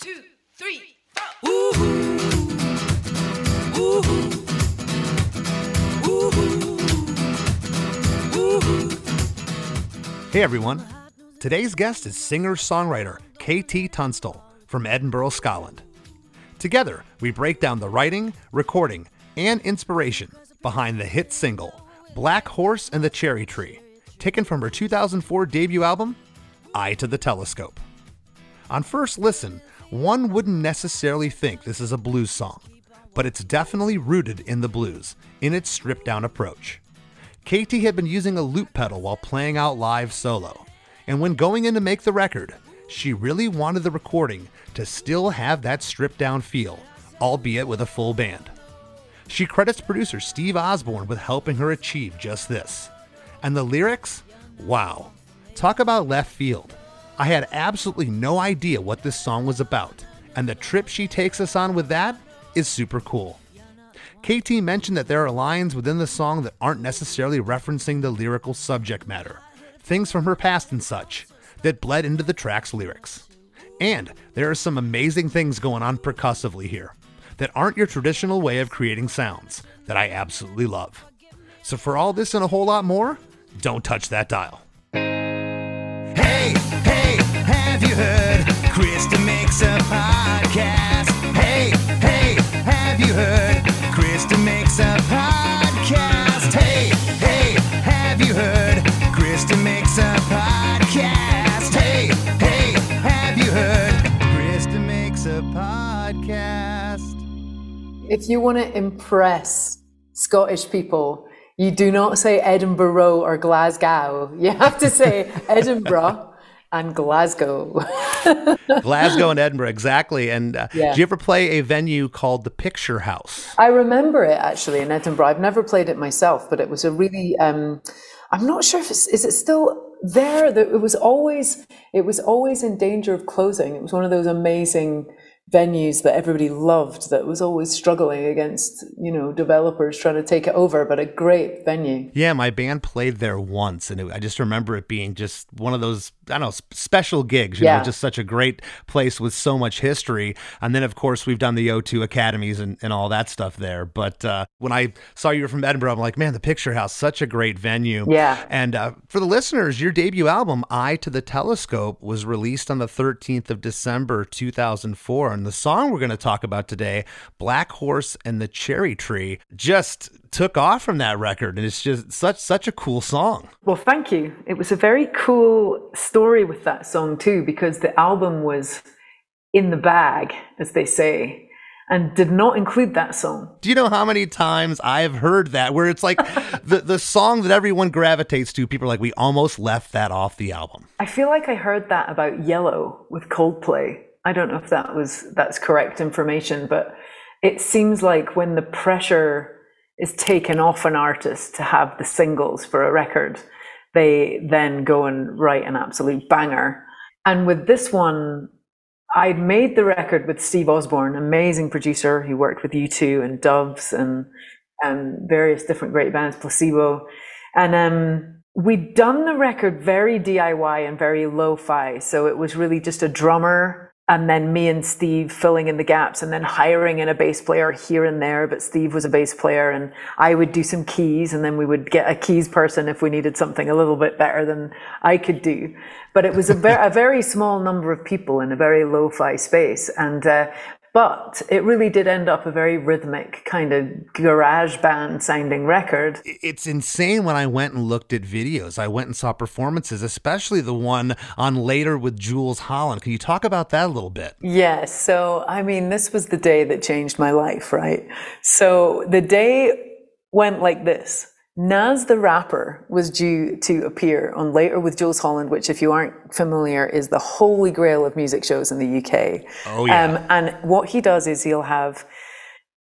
two, three, four. Ooh. Hey everyone. Today's guest is singer songwriter KT Tunstall from Edinburgh, Scotland. Together, we break down the writing, recording, and inspiration behind the hit single Black Horse and the Cherry Tree, taken from her 2004 debut album, Eye to the Telescope. On first listen, one wouldn't necessarily think this is a blues song, but it's definitely rooted in the blues in its stripped down approach. KT had been using a loop pedal while playing out live solo, and when going in to make the record, she really wanted the recording to still have that stripped down feel, albeit with a full band. She credits producer Steve Osborne with helping her achieve just this. And the lyrics? Wow. Talk about left field. I had absolutely no idea what this song was about, and the trip she takes us on with that is super cool. KT mentioned that there are lines within the song that aren't necessarily referencing the lyrical subject matter, things from her past and such, that bled into the track's lyrics. And there are some amazing things going on percussively here that aren't your traditional way of creating sounds that I absolutely love. So, for all this and a whole lot more, don't touch that dial. Have you heard? Chris DeMakes a podcast. Hey, hey, have you heard? Chris DeMakes a podcast. Hey, hey, have you heard? Chris DeMakes a podcast. Hey, hey, have you heard? Chris DeMakes a podcast. If you want to impress Scottish people, you do not say Edinburgh or Glasgow. You have to say Edinburgh and Glasgow. Glasgow and Edinburgh, exactly. And uh, Yeah. did you ever play a venue called the Picture House? I remember it actually in Edinburgh. I've never played it myself, but it was a really. Um, I'm not sure if it's is it still there. It was always it was always in danger of closing. It was one of those amazing venues that everybody loved. That was always struggling against you know developers trying to take it over, but a great venue. Yeah, my band played there once, and it, I just remember it being just one of those I don't know special gigs. You Yeah. know, just such a great place with so much history. And then of course we've done the O2 academies and, and all that stuff there. But uh, when I saw you were from Edinburgh, I'm like, man, the Picture House, such a great venue. Yeah. And uh, for the listeners, your debut album, Eye to the Telescope, was released on the 13th of December 2004. And the song we're going to talk about today, Black Horse and the Cherry Tree, just took off from that record. And it's just such such a cool song. Well, thank you. It was a very cool story with that song too, because the album was in the bag, as they say, and did not include that song. Do you know how many times I've heard that where it's like the, the song that everyone gravitates to, people are like, we almost left that off the album. I feel like I heard that about Yellow with Coldplay. I don't know if that was that's correct information, but it seems like when the pressure is taken off an artist to have the singles for a record, they then go and write an absolute banger. And with this one, I'd made the record with Steve Osborne, amazing producer who worked with U2 and Doves and and various different great bands, Placebo. And um, we'd done the record very DIY and very lo-fi. So it was really just a drummer and then me and Steve filling in the gaps and then hiring in a bass player here and there. But Steve was a bass player and I would do some keys and then we would get a keys person if we needed something a little bit better than I could do. But it was a, ver- a very small number of people in a very lo-fi space. And, uh, but it really did end up a very rhythmic kind of garage band sounding record. it's insane when I went and looked at videos. I went and saw performances, especially the one on later with Jools Holland. Can you talk about that a little bit? Yes. So, I mean, this was the day that changed my life, right? So, the day went like this Nas the rapper was due to appear on Later with Jools Holland, which, if you aren't familiar, is the holy grail of music shows in the UK. Oh, yeah. Um, and what he does is he'll have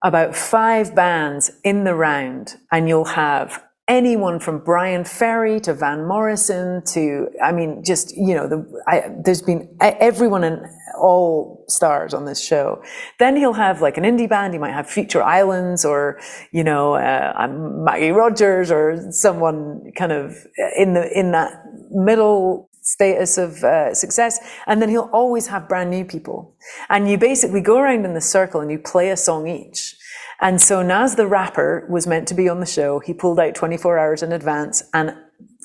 about five bands in the round, and you'll have anyone from Bryan Ferry to Van Morrison to, I mean, just, you know, the, I, there's been everyone and all stars on this show. Then he'll have like an indie band. He might have Future Islands or, you know, uh, Maggie Rogers or someone kind of in the, in that middle status of uh, success, and then he'll always have brand new people. And you basically go around in the circle and you play a song each. And so Nas the rapper was meant to be on the show. He pulled out 24 hours in advance, and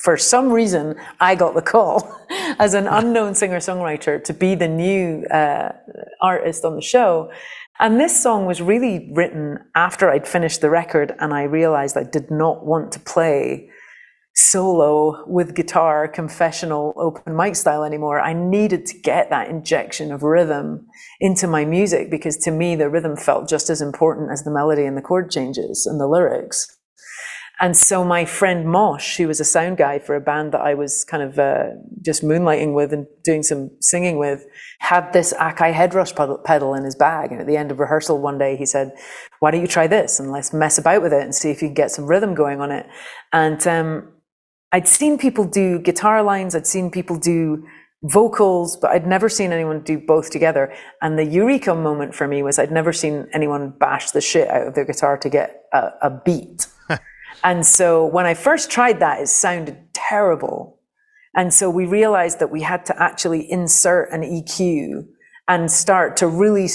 for some reason, I got the call as an unknown singer songwriter to be the new uh, artist on the show. And this song was really written after I'd finished the record and I realized I did not want to play solo with guitar, confessional, open mic style anymore. I needed to get that injection of rhythm into my music because to me, the rhythm felt just as important as the melody and the chord changes and the lyrics. And so my friend Mosh, who was a sound guy for a band that I was kind of uh, just moonlighting with and doing some singing with, had this Akai headrush pedal in his bag. And at the end of rehearsal one day, he said, "Why don't you try this and let's mess about with it and see if you can get some rhythm going on it." And um, I'd seen people do guitar lines, I'd seen people do vocals, but I'd never seen anyone do both together. And the eureka moment for me was I'd never seen anyone bash the shit out of their guitar to get a, a beat. And so when I first tried that, it sounded terrible. And so we realized that we had to actually insert an EQ and start to really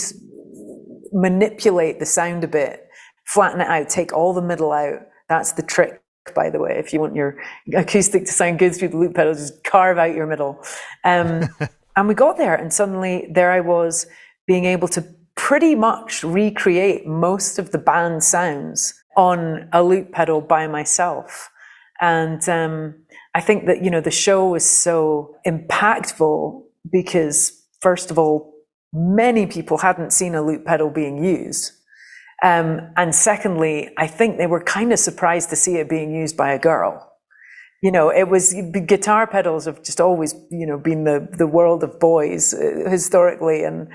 manipulate the sound a bit, flatten it out, take all the middle out. That's the trick, by the way. If you want your acoustic to sound good through the loop pedal, just carve out your middle. Um, and we got there, and suddenly there I was being able to pretty much recreate most of the band sounds on a loop pedal by myself. And um, I think that, you know, the show was so impactful because, first of all, many people hadn't seen a loop pedal being used. Um, and secondly, I think they were kind of surprised to see it being used by a girl. You know, it was guitar pedals have just always, you know, been the, the world of boys uh, historically, and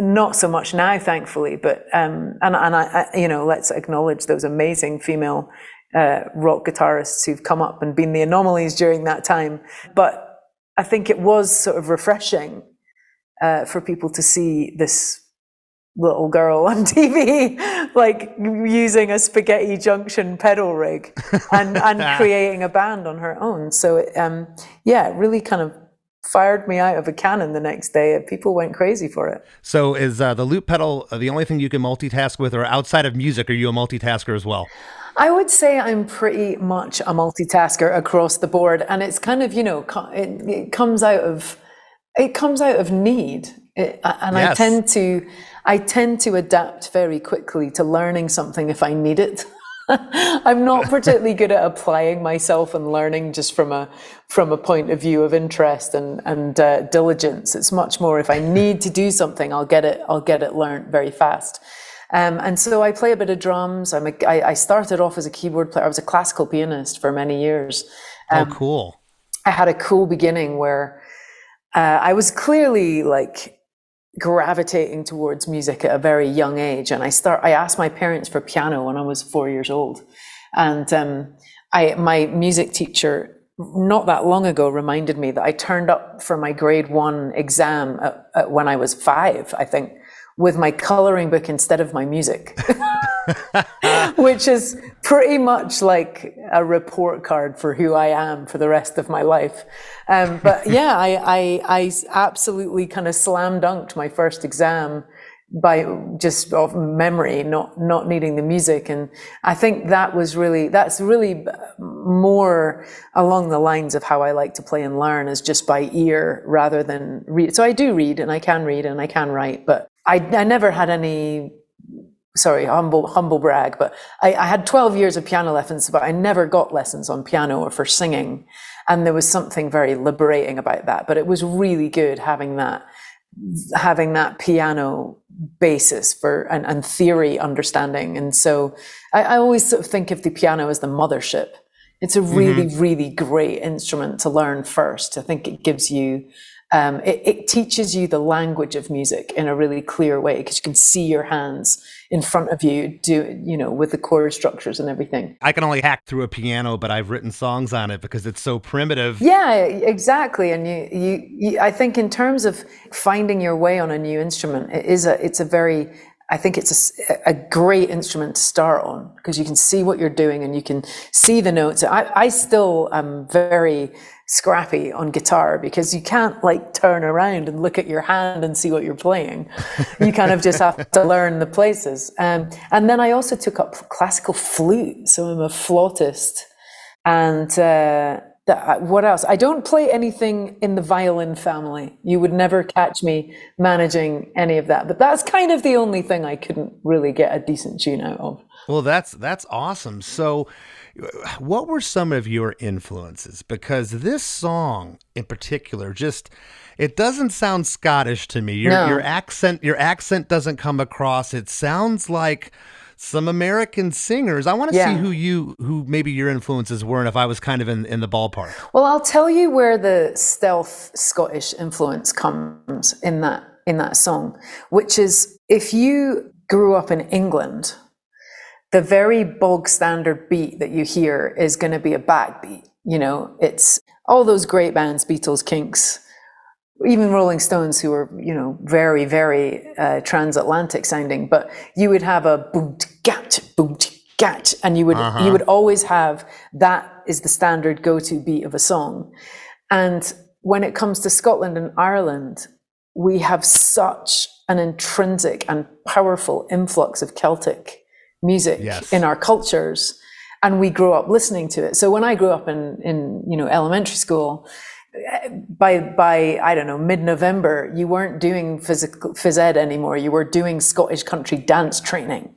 not so much now, thankfully, but um, and and I, I, you know, let's acknowledge those amazing female uh, rock guitarists who've come up and been the anomalies during that time. But I think it was sort of refreshing uh, for people to see this little girl on TV, like using a spaghetti junction pedal rig and, and creating a band on her own. So, it, um, yeah, it really kind of fired me out of a cannon the next day. People went crazy for it. So, is uh, the loop pedal uh, the only thing you can multitask with, or outside of music, are you a multitasker as well? I would say I'm pretty much a multitasker across the board, and it's kind of you know it, it comes out of it comes out of need, it, and yes. I tend to I tend to adapt very quickly to learning something if I need it. I'm not particularly good at applying myself and learning just from a from a point of view of interest and and uh, diligence. It's much more if I need to do something, I'll get it. I'll get it learned very fast. Um, and so I play a bit of drums. I'm a, I, I started off as a keyboard player. I was a classical pianist for many years. Oh, um, oh, cool! I had a cool beginning where uh, I was clearly like gravitating towards music at a very young age. And I start, I asked my parents for piano when I was four years old. And um, I, my music teacher, not that long ago, reminded me that I turned up for my grade one exam at, at when I was five, I think, with my coloring book instead of my music. which is pretty much like a report card for who I am for the rest of my life. Um, but yeah, I, I, I absolutely kind of slam dunked my first exam by just of memory, not not needing the music, and I think that was really that's really more along the lines of how I like to play and learn is just by ear rather than read. So I do read and I can read and I can write, but I I never had any sorry, humble, humble brag, but I, I, had 12 years of piano lessons, but I never got lessons on piano or for singing. And there was something very liberating about that. But it was really good having that, having that piano basis for and, and theory understanding. And so I, I, always sort of think of the piano as the mothership. It's a really, mm-hmm. really great instrument to learn first. I think it gives you um, it, it, teaches you the language of music in a really clear way because you can see your hands in front of you do you know with the chord structures and everything i can only hack through a piano but i've written songs on it because it's so primitive yeah exactly and you, you, you i think in terms of finding your way on a new instrument it is a it's a very I think it's a, a, great instrument to start on because you can see what you're doing and you can see the notes. I, I still am very scrappy on guitar because you can't like turn around and look at your hand and see what you're playing. you kind of just have to learn the places. Um, and then I also took up classical flute, so I'm a flautist. And uh, uh, what else? I don't play anything in the violin family. You would never catch me managing any of that. But that's kind of the only thing I couldn't really get a decent tune out of. Well, that's that's awesome. So, what were some of your influences? Because this song in particular just it doesn't sound Scottish to me. Your No. your accent your accent doesn't come across. It sounds like some American singers. I want to Yeah. see who you who maybe your influences were and if I was kind of in, in the ballpark. Well, I'll tell you where the stealth Scottish influence comes in that in that song, which is if you grew up in England, the very bog standard beat that you hear is going to be a backbeat. You know, it's all those great bands, Beatles, Kinks, even Rolling Stones, who are you know very very uh, transatlantic sounding, but you would have a boom gat boom gat, and you would you would always have that is the standard go to beat of a song. And when it comes to Scotland and Ireland, we have such an intrinsic and powerful influx of Celtic music Yes. in our cultures, and we grew up listening to it. So when I grew up in in you know elementary school, by by I don't know mid November, you weren't doing physical phys ed anymore. You were doing Scottish country dance training.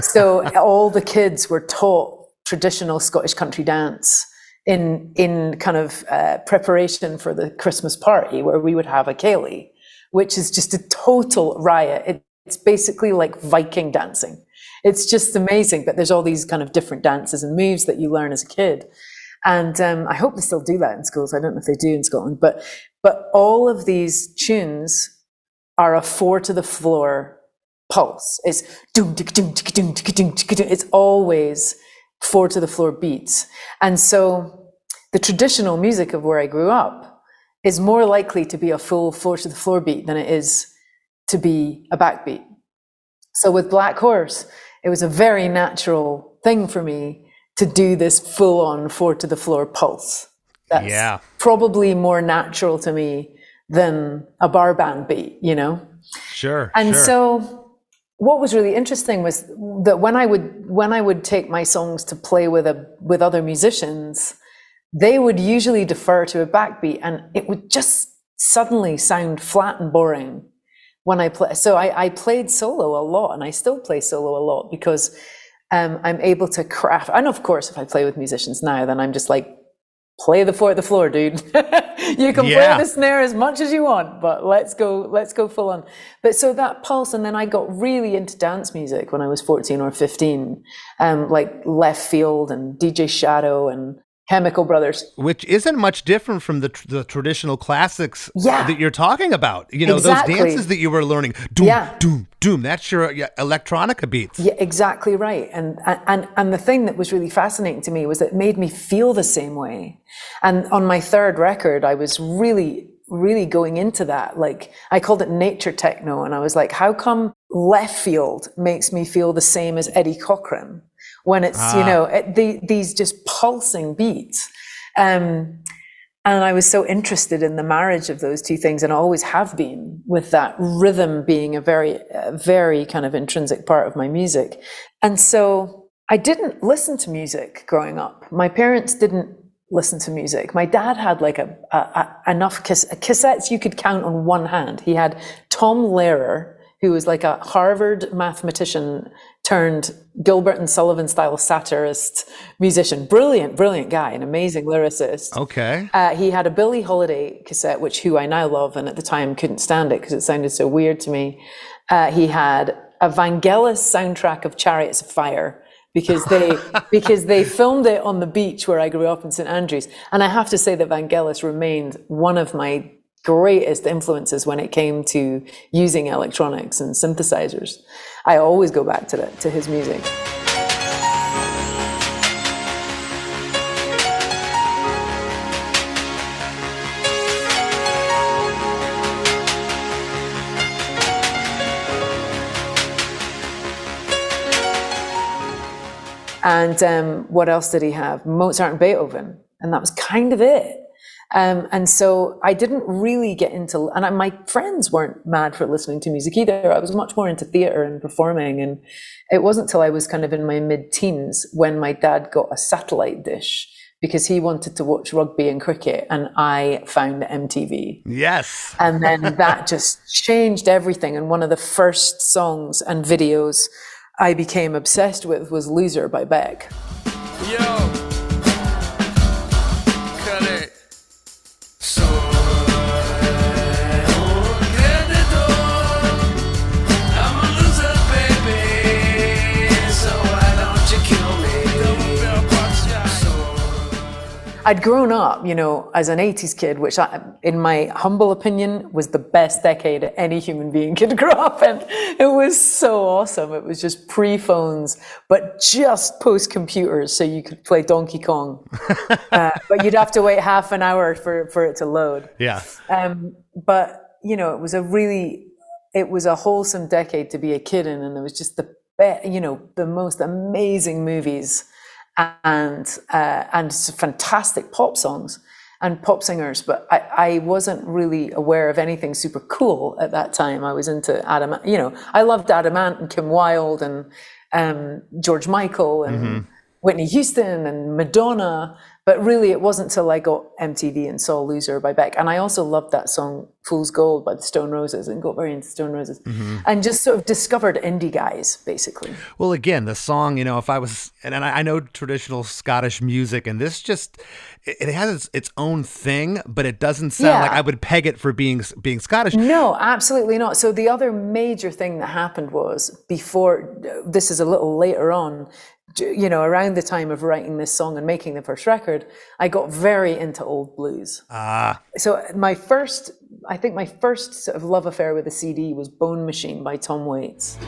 So all the kids were taught traditional Scottish country dance in in kind of uh, preparation for the Christmas party where we would have a ceilidh, which is just a total riot. It, it's basically like Viking dancing. It's just amazing. But there's all these kind of different dances and moves that you learn as a kid. And um, I hope they still do that in schools. I don't know if they do in Scotland, but but all of these tunes are a four to the floor pulse. It's doom doom doom doom doom. It's always four to the floor beats. And so the traditional music of where I grew up is more likely to be a full four to the floor beat than it is to be a backbeat. So with Black Horse, it was a very natural thing for me to do this full on four to the floor pulse. That's Yeah. probably more natural to me than a bar band beat, you know? Sure. And sure. so what was really interesting was that when I would when I would take my songs to play with a with other musicians, they would usually defer to a backbeat and it would just suddenly sound flat and boring when I play. So I, I played solo a lot and I still play solo a lot because um, I'm able to craft. And of course, if I play with musicians now, then I'm just like, play the four the floor, dude. you can Yeah. play the snare as much as you want, but let's go, let's go full on. But so that pulse, and then I got really into dance music when I was 14 or 15, um, like Leftfield and DJ Shadow and Chemical Brothers. which isn't much different from the tr- the traditional classics Yeah. that you're talking about. You know, Exactly. those dances that you were learning. Doom, Yeah. doom, doom. That's your yeah, electronica beats. Yeah, exactly right. And and and the thing that was really fascinating to me was it made me feel the same way. And on my third record, I was really really going into that. Like I called it nature techno, and I was like, how come Leftfield makes me feel the same as Eddie Cochran when it's you know it, the, these just pulsing beats. Um, and I was so interested in the marriage of those two things, and I always have been, with that rhythm being a very, uh, very kind of intrinsic part of my music. And so I didn't listen to music growing up. My parents didn't listen to music. My dad had like a, a, a enough cas- cassettes you could count on one hand. He had Tom Lehrer, who was like a Harvard mathematician turned Gilbert and Sullivan style satirist musician. Brilliant, brilliant guy, an amazing lyricist. Okay. Uh, he had a Billie Holiday cassette, which who I now love, and at the time couldn't stand it because it sounded so weird to me. Uh, he had a Vangelis soundtrack of Chariots of Fire because they because they filmed it on the beach where I grew up in St Andrews, and I have to say that Vangelis remained one of my greatest influences when it came to using electronics and synthesizers. I always go back to that to his music. And um, what else did he have? Mozart and Beethoven. And that was kind of it. Um, and so I didn't really get into, and I, my friends weren't mad for listening to music either. I was much more into theatre and performing. And it wasn't till I was kind of in my mid teens when my dad got a satellite dish because he wanted to watch rugby and cricket, and I found MTV. Yes. And then that just changed everything. And one of the first songs and videos I became obsessed with was Loser by Beck. Yo. I'd grown up, you know, as an 80s kid, which I, in my humble opinion was the best decade any human being could grow up in. It was so awesome. It was just pre phones, but just post computers so you could play Donkey Kong. uh, but you'd have to wait half an hour for, for it to load. Yeah. Um, but you know, it was a really, it was a wholesome decade to be a kid in, and there was just the, be- you know, the most amazing movies and uh, and fantastic pop songs and pop singers. But I, I wasn't really aware of anything super cool at that time. I was into Adam, you know, I loved Adam Ant and Kim Wilde and um, George Michael and Whitney Houston and Madonna. But really, it wasn't till I got MTV and saw "Loser" by Beck, and I also loved that song "Fool's Gold" by the Stone Roses, and got very into Stone Roses, mm-hmm. and just sort of discovered indie guys, basically. Well, again, the song, you know, if I was, and I know traditional Scottish music, and this just, it has its, its own thing, but it doesn't sound like I would peg it for being being Scottish. No, absolutely not. So the other major thing that happened was before this is a little later on, you know, around the time of writing this song and making the first record, I got very into old blues. Ah, So my first, I think my first sort of love affair with a CD was Bone Machine by Tom Waits.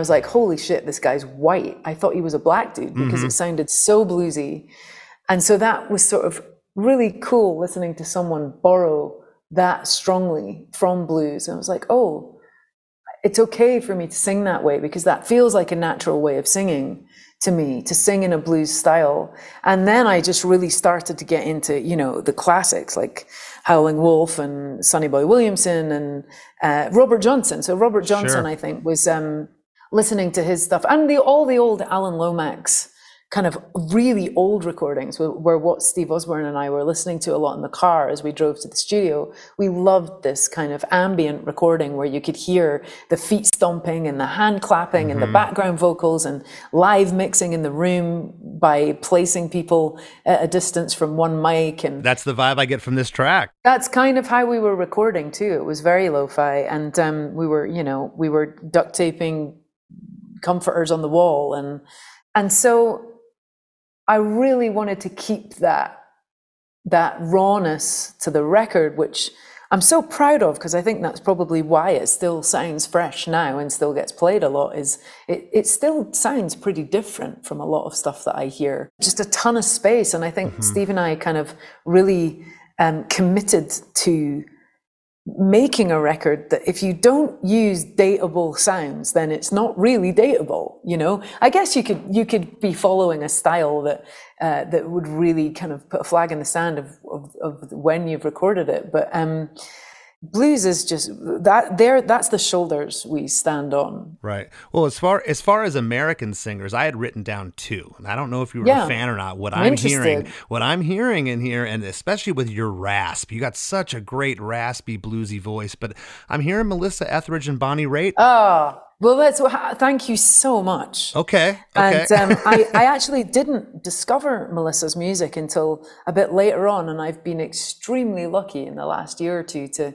Was like, holy shit, this guy's white. I thought he was a black dude because it sounded so bluesy. And so that was sort of really cool listening to someone borrow that strongly from blues. And I was like, oh, it's okay for me to sing that way because that feels like a natural way of singing to me to sing in a blues style and then i just really started to get into you know the classics like Howlin' Wolf and sonny boy williamson and uh, robert johnson so robert johnson Sure. i think was um, listening to his stuff and the, all the old alan lomax kind of really old recordings were, were what Steve Osborne and I were listening to a lot in the car as we drove to the studio. We loved this kind of ambient recording where you could hear the feet stomping and the hand clapping and the background vocals and live mixing in the room by placing people at a distance from one mic and that's the vibe I get from this track. that's kind of how we were recording too. It was very lo-fi, and um, we were, you know, we were duct taping comforters on the wall, and and so I really wanted to keep that that rawness to the record, which I'm so proud of because I think that's probably why it still sounds fresh now and still gets played a lot. Is it? It still sounds pretty different from a lot of stuff that I hear. Just a ton of space, and I think Steve and I kind of really um, committed to making a record that if you don't use dateable sounds then it's not really dateable you know? I guess you could you could be following a style that uh, that would really kind of put a flag in the sand of, of, of when you've recorded it but um blues is just that there that's the shoulders we stand on Right. Well, as far as far as American singers, I had written down two, and I don't know if you were Yeah. a fan or not. What I'm I'm, hearing, what I'm hearing in here, and especially with your rasp, you got such a great raspy bluesy voice. But I'm hearing Melissa Etheridge and Bonnie Raitt. oh well that's what thank you so much okay. Okay. And um, I, I actually didn't discover Melissa's music until a bit later on, and I've been extremely lucky in the last year or two to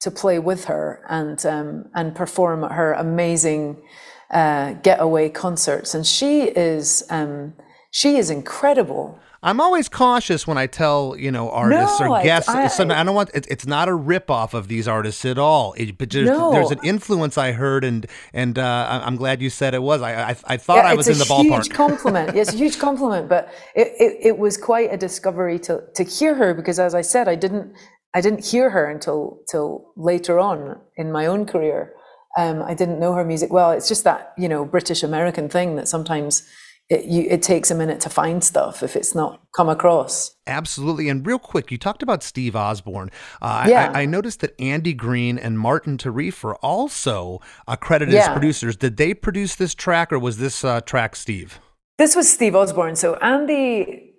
to play with her and um, and perform at her amazing uh, getaway concerts. And she is um, she is incredible. I'm always cautious when I tell you know artists No, or guests. I- some- I don't want it, it's not a rip off of these artists at all. It, but there's, No. there's an influence I heard, and and uh, I- I'm glad you said it was. I I, I thought Yeah, I was in it's the a huge ballpark. compliment. Yes, a huge compliment. But it, it, it was quite a discovery to to hear her because, as I said, I didn't I didn't hear her until till later on in my own career. Um, I didn't know her music well. It's just that you know British American thing that sometimes it you, it takes a minute to find stuff if it's not come across. Absolutely. And real quick, you talked about Steve Osborne. Uh, I- Yeah. I, I noticed that Andy Green and Martin Terefe are also uh, credited as producers. Did they produce this track, or was this uh, track Steve? This was Steve Osborne. So Andy,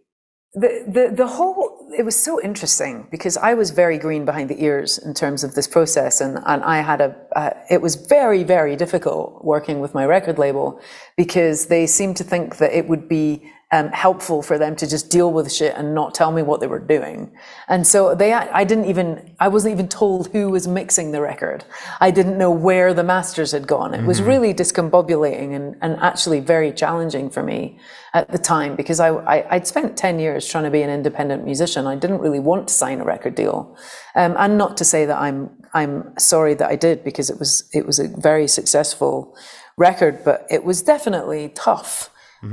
the, the the whole it was so interesting because I was very green behind the ears in terms of this process, and and I had a uh, it was very very difficult working with my record label because they seemed to think that it would be um, helpful for them to just deal with shit and not tell me what they were doing. And so they, I didn't even, I wasn't even told who was mixing the record. I didn't know where the masters had gone. It was really discombobulating and, and actually very challenging for me at the time because I, I, I'd spent 10 years trying to be an independent musician. I didn't really want to sign a record deal. Um, and not to say that I'm, I'm sorry that I did because it was, it was a very successful record, but it was definitely tough.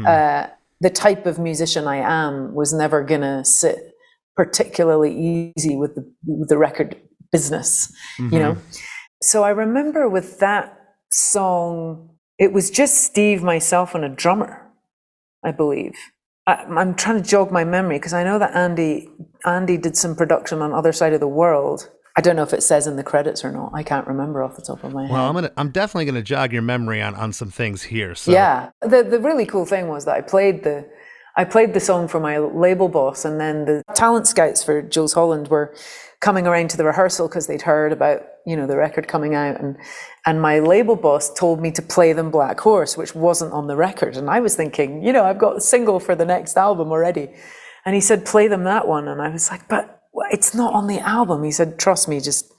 Uh, the type of musician I am was never gonna sit particularly easy with the, with the record business, you mm-hmm. know. So I remember with that song, it was just Steve, myself, and a drummer, I believe. I, I'm trying to jog my memory because I know that Andy Andy did some production on Other Side of the World. I don't know if it says in the credits or not. I can't remember off the top of my head. Well, I'm gonna, I'm definitely gonna jog your memory on, on some things here. So Yeah. The the really cool thing was that I played the I played the song for my label boss and then the talent scouts for Jools Holland were coming around to the rehearsal because they'd heard about, you know, the record coming out and and my label boss told me to play them Black Horse, which wasn't on the record. And I was thinking, you know, I've got a single for the next album already. And he said, play them that one. And I was like, but it's not on the album. He said, trust me, just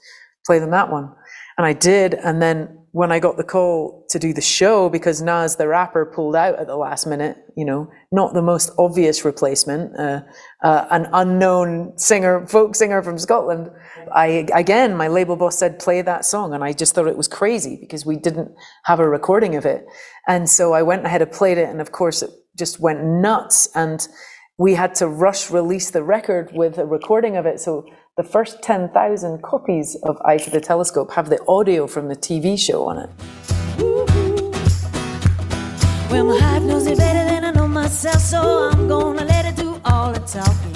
play them that one. And I did. And then when I got the call to do the show, because Nas the rapper pulled out at the last minute, you know, not the most obvious replacement, uh, uh, an unknown singer, folk singer from Scotland. I, again, my label boss said, play that song. And I just thought it was crazy because we didn't have a recording of it. And so I went ahead and played it. And of course, it just went nuts. And we had to rush release the record with a recording of it. So the first 10,000 copies of Eye to the Telescope have the audio from the TV show on it. Well, my heart knows it better than I know myself, so I'm gonna let it do all the talking.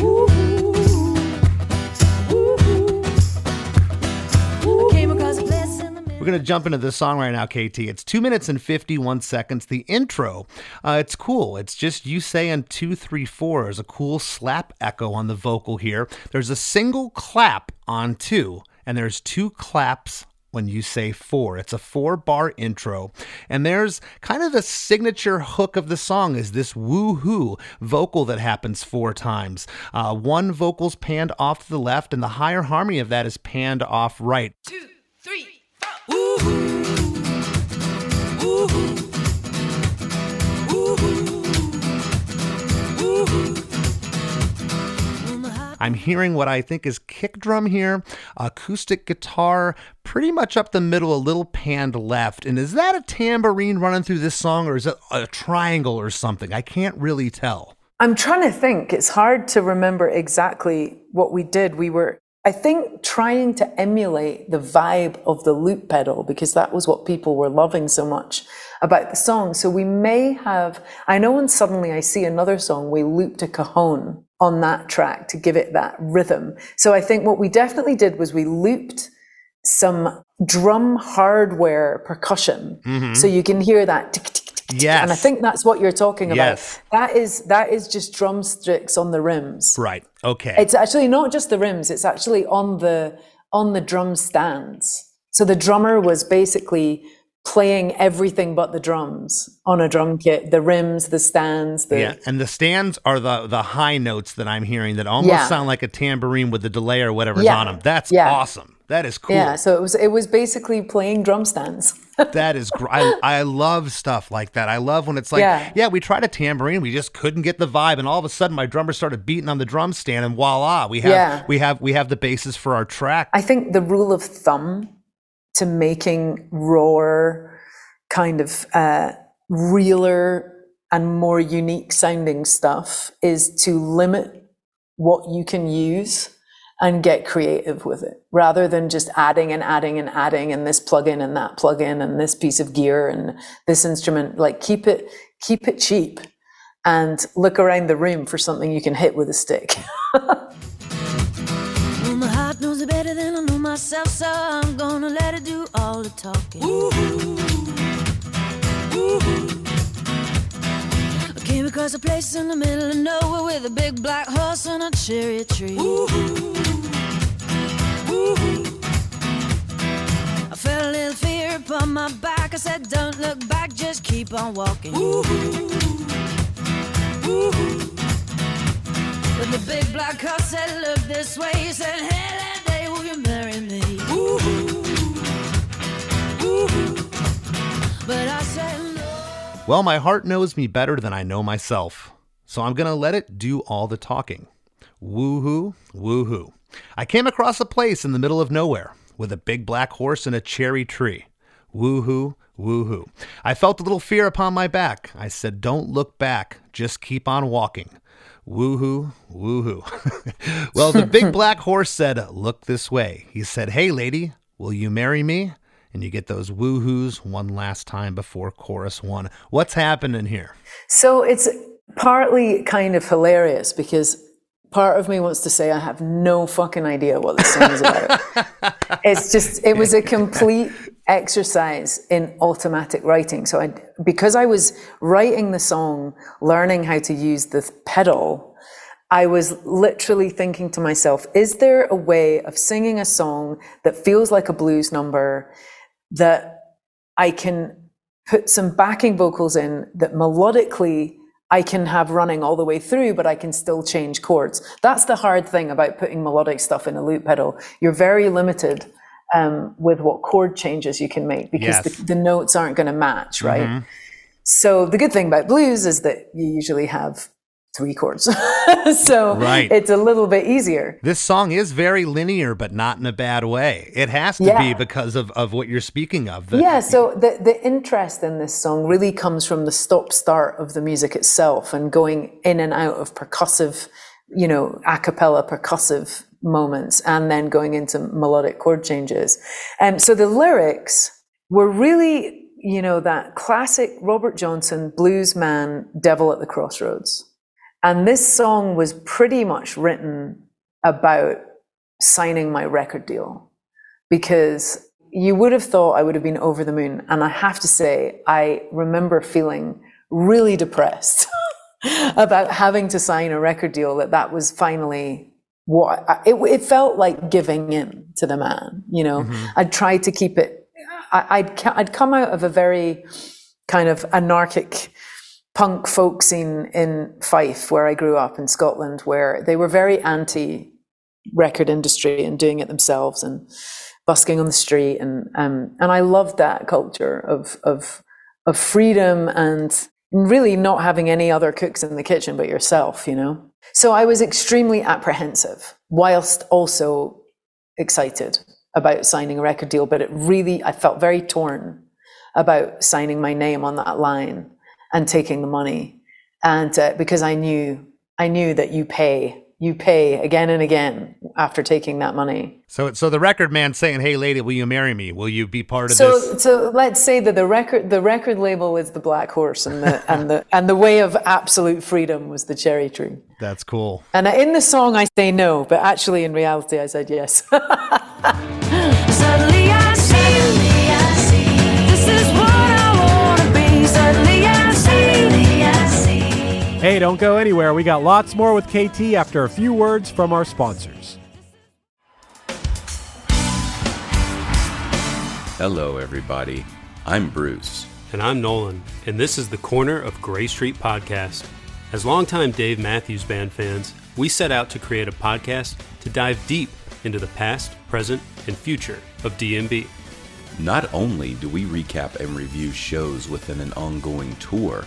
Going to jump into this song right now, KT. It's two minutes and 51 seconds. The intro, uh, it's cool. It's just you saying two, three, four. There's a cool slap echo on the vocal here. There's a single clap on two, and there's two claps when you say four. It's a four bar intro. And there's kind of the signature hook of the song is this woo-hoo vocal that happens four times. Uh, one vocal's panned off to the left, and the higher harmony of that is panned off right. two, three, I'm hearing what I think is kick drum here, acoustic guitar, pretty much up the middle, a little panned left. And is that a tambourine running through this song, or is it a triangle or something? I can't really tell. I'm trying to think. It's hard to remember exactly what we did. We were, I think, trying to emulate the vibe of the loop pedal because that was what people were loving so much about the song. So we may have, I know when suddenly I see another song, we looped a cajon on that track to give it that rhythm. So I think what we definitely did was we looped some drum hardware percussion. Mm-hmm. So you can hear that tick, tick, Yes. and I think that's what you're talking about. Yes. That is that is just drumsticks on the rims. Right. Okay. It's actually not just the rims, it's actually on the on the drum stands. So the drummer was basically playing everything but the drums on a drum kit, the rims, the stands, the yeah, and the stands are the the high notes that I'm hearing that almost Yeah. sound like a tambourine with the delay or whatever's Yeah. on them. That's Yeah. awesome. That is cool. Yeah, so it was it was basically playing drum stands. That is gr- I, I love stuff like that. I love when it's like, yeah. Yeah. we tried a tambourine, we just couldn't get the vibe, and all of a sudden my drummer started beating on the drum stand, and voila, we have Yeah. we have we have the basis for our track. I think the rule of thumb to making raw, kind of uh, realer and more unique sounding stuff is to limit what you can use and get creative with it rather than just adding and adding and adding and this plugin and that plugin and this piece of gear and this instrument. Like keep it keep it cheap and look around the room for something you can hit with a stick. Came across a place in the middle of nowhere with a big black horse and a cherry tree. I felt a little fear upon my back. I said, Don't look back, just keep on walking. But the big black horse said, Look this way. He said, Hey, that day, will you marry me? But I said, No. Well, my heart knows me better than I know myself, so I'm gonna let it do all the talking. Woohoo, woohoo. I came across a place in the middle of nowhere with a big black horse and a cherry tree. Woohoo, woohoo. I felt a little fear upon my back. I said, Don't look back, just keep on walking. Woohoo, woohoo. well, the big black horse said, Look this way. He said, Hey, lady, will you marry me? And you get those woohoos one last time before chorus one. What's happening here? So it's partly kind of hilarious because part of me wants to say I have no fucking idea what this song is about. it's just it was a complete exercise in automatic writing. So I because I was writing the song, learning how to use the pedal, I was literally thinking to myself, is there a way of singing a song that feels like a blues number that I can put some backing vocals in that melodically I can have running all the way through, but I can still change chords. That's the hard thing about putting melodic stuff in a loop pedal. You're very limited um, with what chord changes you can make because Yes. the, the notes aren't going to match, right? So the good thing about blues is that you usually have three chords. so Right. it's a little bit easier. This song is very linear, but not in a bad way. It has to be because of, of what you're speaking of. The- yeah, so the, the interest in this song really comes from the stop start of the music itself and going in and out of percussive, you know, a cappella percussive moments and then going into melodic chord changes. Um, so the lyrics were really, you know, that classic Robert Johnson blues man, devil at the crossroads. And this song was pretty much written about signing my record deal because you would have thought I would have been over the moon. And I have to say, I remember feeling really depressed about having to sign a record deal that that was finally what I, it, it felt like giving in to the man. You know, mm-hmm. I'd tried to keep it, I, I'd, I'd come out of a very kind of anarchic punk folk scene in Fife, where I grew up in Scotland, where they were very anti record industry and doing it themselves and busking on the street and um, and I loved that culture of of of freedom and really not having any other cooks in the kitchen but yourself, you know. So I was extremely apprehensive, whilst also excited about signing a record deal. But it really, I felt very torn about signing my name on that line and taking the money, and uh, because I knew I knew that you pay you pay again and again after taking that money. So, so the record man saying, "Hey, lady, will you marry me? Will you be part of So, this?" so let's say that the record the record label is the Black Horse, and the and the and the way of absolute freedom was the Cherry Tree. That's cool. And in the song, I say no, but actually, in reality, I said yes. Hey, don't go anywhere. We got lots more with KT after a few words from our sponsors. Hello, everybody. I'm Bruce. And I'm Nolan, and this is the Corner of Grey Street podcast. As longtime Dave Matthews Band fans, we set out to create a podcast to dive deep into the past, present, and future of DMB. Not only do we recap and review shows within an ongoing tour,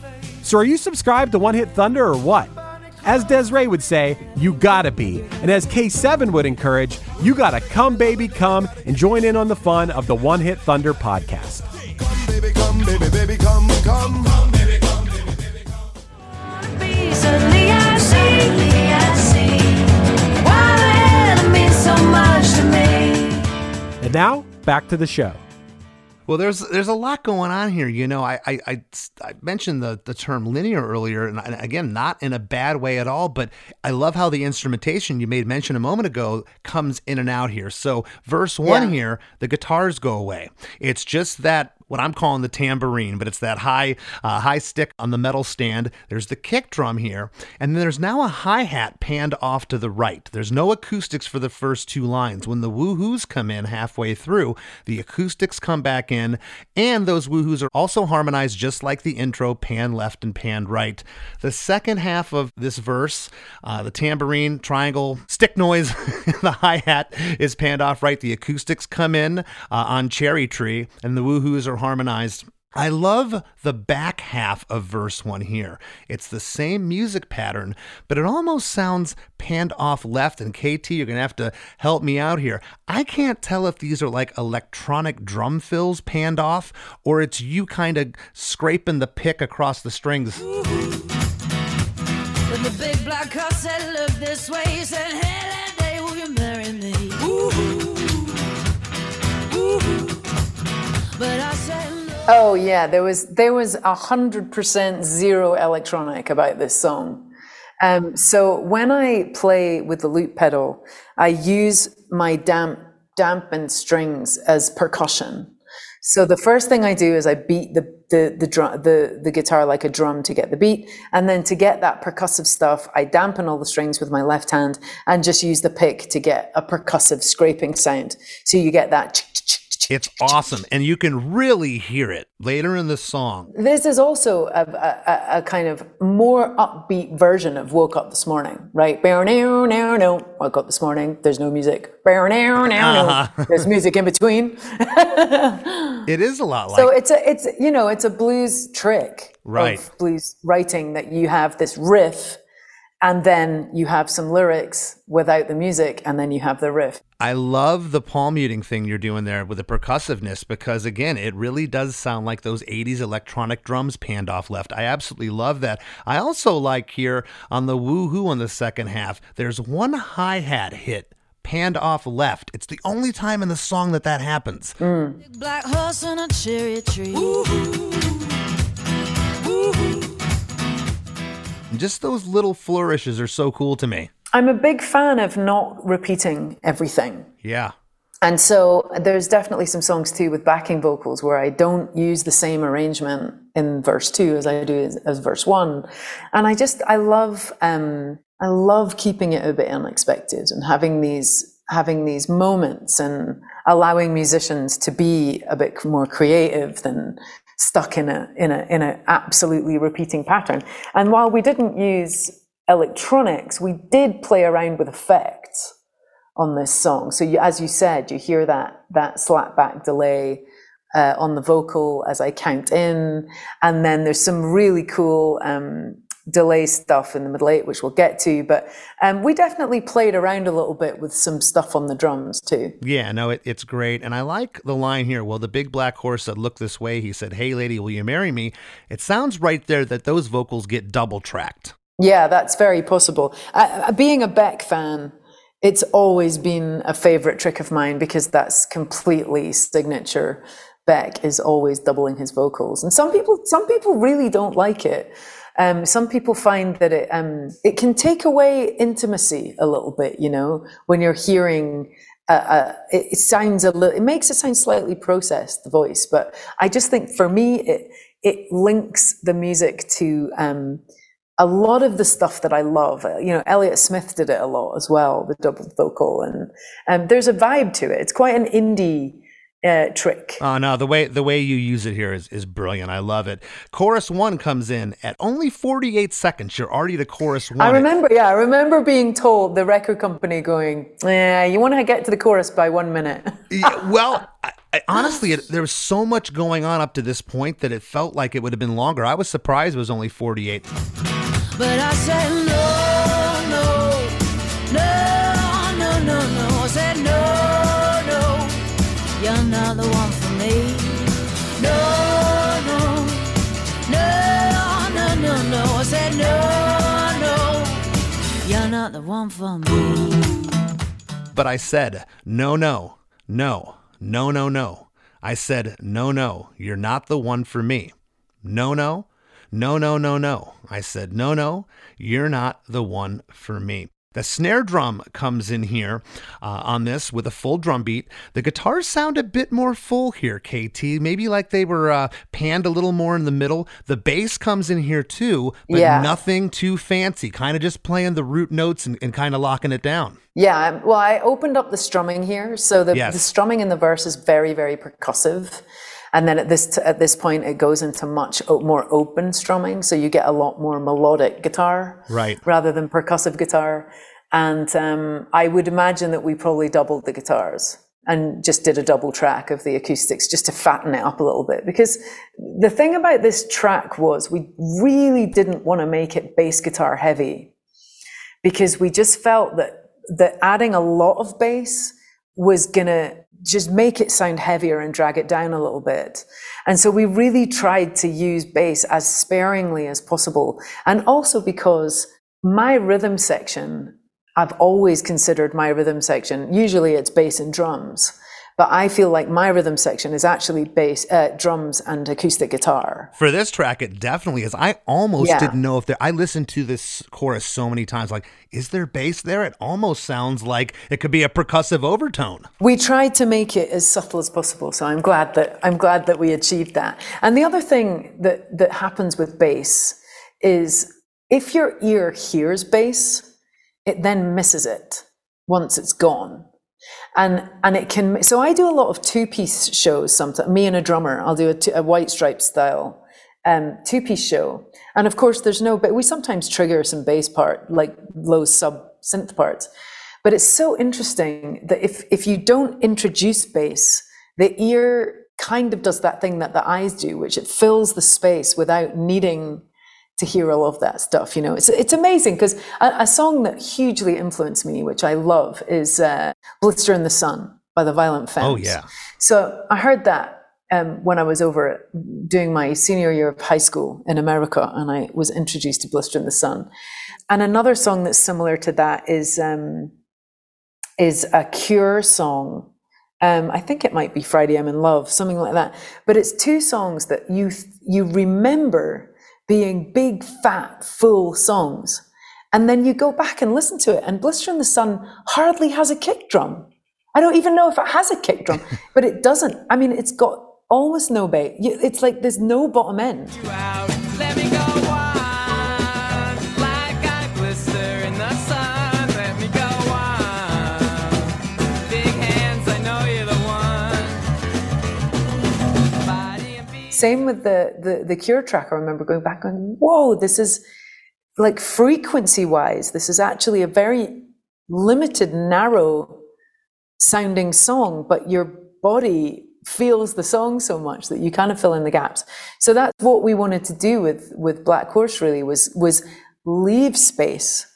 So are you subscribed to One Hit Thunder or what? As Desiree would say, you gotta be. And as K7 would encourage, you gotta come, baby, come and join in on the fun of the One Hit Thunder podcast. Come, baby, come, baby, baby, come, come. And now, back to the show. Well, there's there's a lot going on here. You know, I I, I, I mentioned the, the term linear earlier, and, again, not in a bad way at all. But I love how the instrumentation you made mention a moment ago comes in and out here. So verse one Yeah. here, the guitars go away. It's just that what I'm calling the tambourine, but it's that high uh, high stick on the metal stand. There's the kick drum here, and then there's now a hi hat panned off to the right. There's no acoustics for the first two lines. When the woohoos come in halfway through, the acoustics come back in, and those woohoos are also harmonized just like the intro, pan left and pan right. The second half of this verse, uh, the tambourine, triangle, stick noise, the hi hat is panned off right. The acoustics come in uh, on Cherry Tree, and the woohoos are harmonized. I love the back half of verse one here. It's the same music pattern, but it almost sounds panned off left. And KT, you're going to have to help me out here. I can't tell if these are like electronic drum fills panned off, or it's you kind of scraping the pick across the strings. When the big black car said, look this way, he said, hey, Oh yeah, there was there was a hundred percent zero electronic about this song. Um, so when I play with the loop pedal, I use my damp dampened strings as percussion. So the first thing I do is I beat the the the, drum, the the guitar like a drum to get the beat, and then to get that percussive stuff, I dampen all the strings with my left hand and just use the pick to get a percussive scraping sound. So you get that. It's awesome, and you can really hear it later in the song. This is also a, a, a kind of more upbeat version of "Woke Up This Morning," right? Now, now, no. Woke up this morning. There's no music. Now, now, no. There's music in between. It is a lot like So it's a, it's you know, it's a blues trick Right. of blues writing that you have this riff, and then you have some lyrics without the music, and then you have the riff. I love the palm muting thing you're doing there with the percussiveness because again, it really does sound like those 80s electronic drums panned off left. I absolutely love that. I also like here on the woohoo on the second half, there's one hi-hat hit panned off left. It's the only time in the song that that happens. Big black horse on a cherry tree. And just those little flourishes are so cool to me. I'm a big fan of not repeating everything. Yeah. And so there's definitely some songs too with backing vocals where I don't use the same arrangement in verse two as I do as, as verse one. And I just, I love, um, I love keeping it a bit unexpected and having these, having these moments and allowing musicians to be a bit more creative than stuck in a, in a, in a absolutely repeating pattern. And while we didn't use electronics, we did play around with effects on this song. So you, as you said, you hear that that slap back delay uh, on the vocal as I count in, and then there's some really cool um, delay stuff in the middle eight, which we'll get to. But um, we definitely played around a little bit with some stuff on the drums too. Yeah, no, it, it's great. And I like the line here. Well, the big black horse that looked this way, he said, Hey, lady, will you marry me? It sounds right there that those vocals get double tracked. Yeah, that's very possible. Uh, being a Beck fan, it's always been a favorite trick of mine because that's completely signature. Beck is always doubling his vocals, and some people, some people really don't like it. Um, some people find that it um, it can take away intimacy a little bit. You know, when you're hearing. Uh, uh, it, sounds a little. It makes it sound slightly processed, the voice. But I just think for me, it it links the music to um, a lot of the stuff that I love. Uh, You know, Elliott Smith did it a lot as well, the double vocal, and um, there's a vibe to it. It's quite an indie uh, trick. Oh no, the way the way you use it here is, is brilliant. I love it. Chorus one comes in at only 48 seconds. You're already to chorus one. I remember, yeah, I remember being told the record company going, "Yeah, you want to get to the chorus by one minute." Yeah, well, I, I, honestly, it, there was so much going on up to this point that it felt like it would have been longer. I was surprised it was only 48. But I said no, no, the one for me. No, no, no, no, no, no. I said no, no, you're not the one for me. But I said, no, no, no, no, no, no. I said, no, no, you're not the one for me. No, no, no, no, no, no. I said, no, no, you're not the one for me. The snare drum comes in here uh, on this with a full drum beat. The guitars sound a bit more full here, KT. Maybe like they were uh, panned a little more in the middle. The bass comes in here too, but Yeah. nothing too fancy. Kind of just playing the root notes and, and kind of locking it down. Yeah, well, I opened up the strumming here, so the, Yes. the strumming in the verse is very, very percussive, and then at this at this point it goes into much more open strumming, so you get a lot more melodic guitar, Right. rather than percussive guitar. And um, I would imagine that we probably doubled the guitars and just did a double track of the acoustics just to fatten it up a little bit. Because the thing about this track was we really didn't want to make it bass guitar heavy because we just felt that that adding a lot of bass was gonna just make it sound heavier and drag it down a little bit. And so we really tried to use bass as sparingly as possible. And also because my rhythm section, I've always considered my rhythm section, usually it's bass and drums. But I feel like my rhythm section is actually bass, uh, drums and acoustic guitar. For this track, it definitely is. I almost Yeah. didn't know if there. I listened to this chorus so many times. Like, is there bass there? It almost sounds like it could be a percussive overtone. We tried to make it as subtle as possible, so I'm glad that I'm glad that we achieved that. And the other thing that that happens with bass is if your ear hears bass, it then misses it once it's gone. And and it can so I do a lot of two piece shows sometimes. Me and a drummer I'll do a, two, a white stripe style um, two piece show. And of course there's no but we sometimes trigger some bass part like low sub synth parts. But it's so interesting that if if you don't introduce bass the ear kind of does that thing that the eyes do which it fills the space without needing to hear all of that stuff. You know, it's it's amazing because a, a song that hugely influenced me, which I love, is uh, "Blister in the Sun" by the Violent Femmes. Oh, yeah. So I heard that um, when I was over doing my senior year of high school in America, and I was introduced to "Blister in the Sun." And another song that's similar to that is um, is a Cure song. Um, I think it might be "Friday I'm in Love," something like that. But it's two songs that you you remember being big, fat, full songs. And then you go back and listen to it, and Blister in the Sun hardly has a kick drum. I don't even know if it has a kick drum, but it doesn't. I mean, it's got almost no bass. It's like there's no bottom end. Same with the, the the Cure track. I remember going back going, "Whoa, this is like frequency wise, this is actually a very limited, narrow sounding song, but your body feels the song so much that you kind of fill in the gaps. So that's what we wanted to do with with Black Horse really was was leave space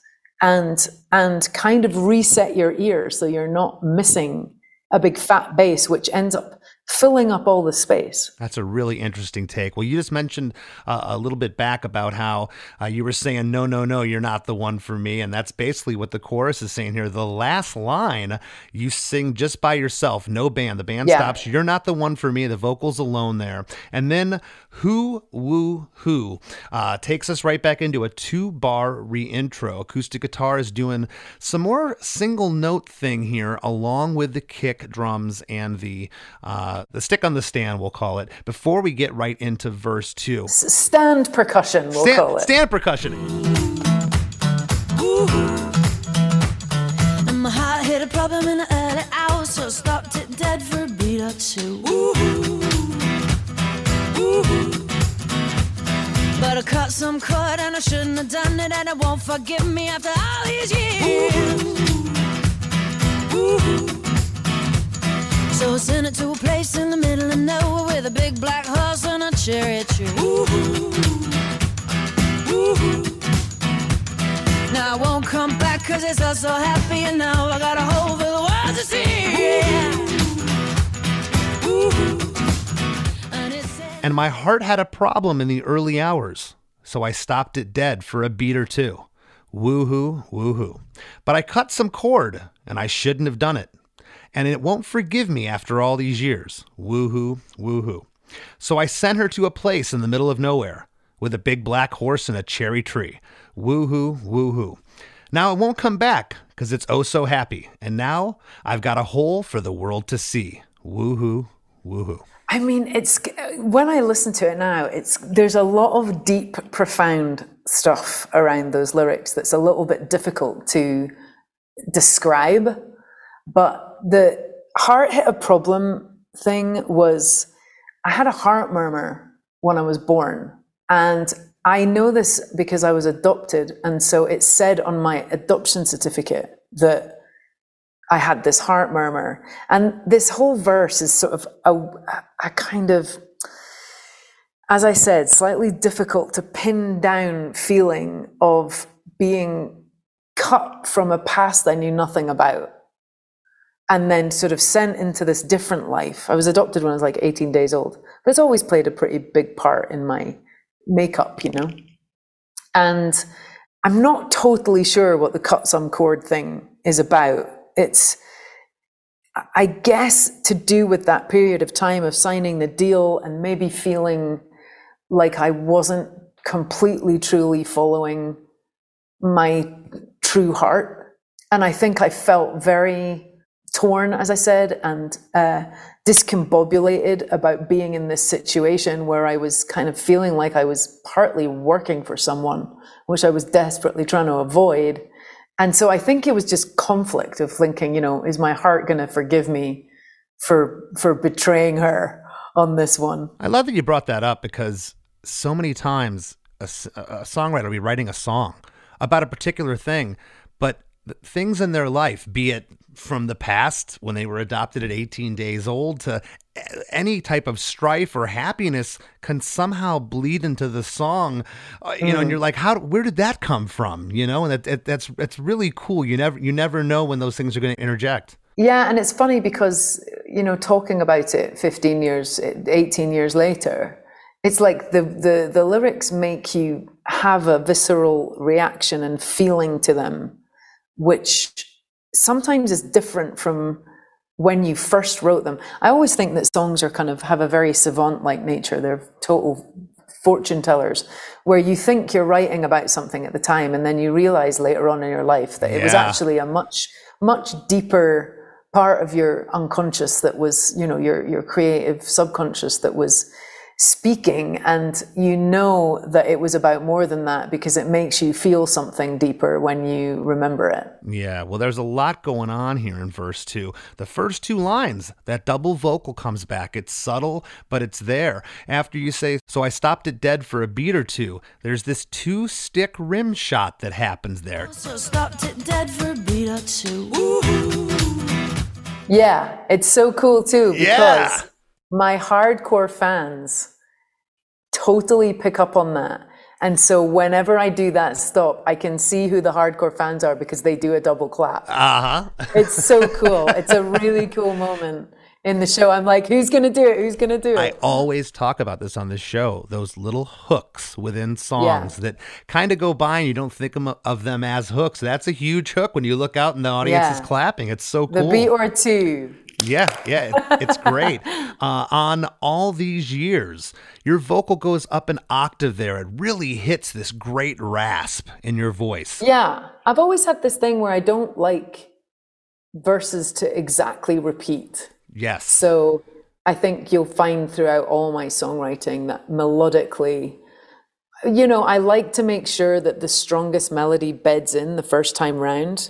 and and kind of reset your ear so you're not missing a big fat bass which ends up filling up all the space. That's a really interesting take. Well, you just mentioned uh, a little bit back about how uh, you were saying, no, no, no, you're not the one for me. And that's basically what the chorus is saying here. The last line, you sing just by yourself, no band. The band Yeah. stops. You're not the one for me. The vocals alone there. And then Who, Woo, Who uh, takes us right back into a two bar reintro. Acoustic guitar is doing some more single note thing here, along with the kick drums and the uh, the stick on the stand, we'll call it, before we get right into verse two. S- Stand percussion, we'll Stand, call it. stand percussion. And my heart hit a problem in the early hours, so I stopped it dead for a beat or two. But I cut some cord and I shouldn't have done it, and it won't forgive me after all these years. So I sent it to a place in the middle of nowhere with a big black horse and a cherry tree. Now I won't come back cause it's all so happy and now I got a hole for the world to see. It says And my heart had a problem in the early hours, so I stopped it dead for a beat or two. Woohoo, woohoo. But I cut some cord, and I shouldn't have done it. And it won't forgive me after all these years. Woohoo, woohoo. So I sent her to a place in the middle of nowhere with a big black horse and a cherry tree. Woohoo, woohoo. Now it won't come back because it's oh so happy. And now I've got a hole for the world to see. Woohoo, woohoo. I mean, it's when I listen to it now, it's there's a lot of deep, profound stuff around those lyrics that's a little bit difficult to describe. But the heart hit a problem thing was I had a heart murmur when I was born. And I know this because I was adopted. And so it said on my adoption certificate that I had this heart murmur. And this whole verse is sort of a, a kind of, as I said, slightly difficult to pin down feeling of being cut from a past I knew nothing about and then sort of sent into this different life. I was adopted when I was like 18 days old, but it's always played a pretty big part in my makeup, you know? And I'm not totally sure what the cut some cord thing is about. It's, I guess, to do with that period of time of signing the deal and maybe feeling like I wasn't completely, truly following my true heart. And I think I felt very torn, as I said, and uh, discombobulated about being in this situation where I was kind of feeling like I was partly working for someone, which I was desperately trying to avoid. And so I think it was just conflict of thinking, you know, is my heart going to forgive me for for betraying her on this one? I love that you brought that up because so many times a songwriter will be writing a song about a particular thing, but things in their life, be it from the past when they were adopted at 18 days old to any type of strife or happiness can somehow bleed into the song. Uh, you know and you're like how where did that come from? You know and that, that that's it's really cool. You never you never know when those things are going to interject. Yeah, and it's funny because you know talking about it 15 years 18 years later it's like the the the lyrics make you have a visceral reaction and feeling to them which sometimes is different from when you first wrote them. I always think that songs are kind of have a very savant like nature. They're total fortune tellers where you think you're writing about something at the time and then you realize later on in your life that it was actually a much much deeper part of your unconscious that was you know your your creative subconscious that was speaking and you know that it was about more than that because it makes you feel something deeper when you remember it Yeah, well, there's a lot going on here in verse two. The first two lines, that double vocal comes back. It's subtle, but it's there. After you say, So I stopped it dead for a beat or two, there's this two stick rim shot that happens there. So stopped it dead for a beat or two. Yeah, it's so cool too because Yeah. My hardcore fans totally pick up on that. And so whenever I do that stop, I can see who the hardcore fans are because they do a double clap. Uh huh. It's so cool. It's a really cool moment in the show. I'm like, who's gonna do it? Who's gonna do it? I always talk about this on the show. Those little hooks within songs that kind of go by and you don't think of them as hooks. That's a huge hook when you look out and the audience is clapping. It's so cool. the beat or two. Yeah, yeah, it- it's great. uh, on all these years, your vocal goes up an octave there. It really hits this great rasp in your voice. Yeah, I've always had this thing where I don't like verses to exactly repeat. Yes. So I think you'll find throughout all my songwriting that melodically, you know, I like to make sure that the strongest melody beds in the first time round,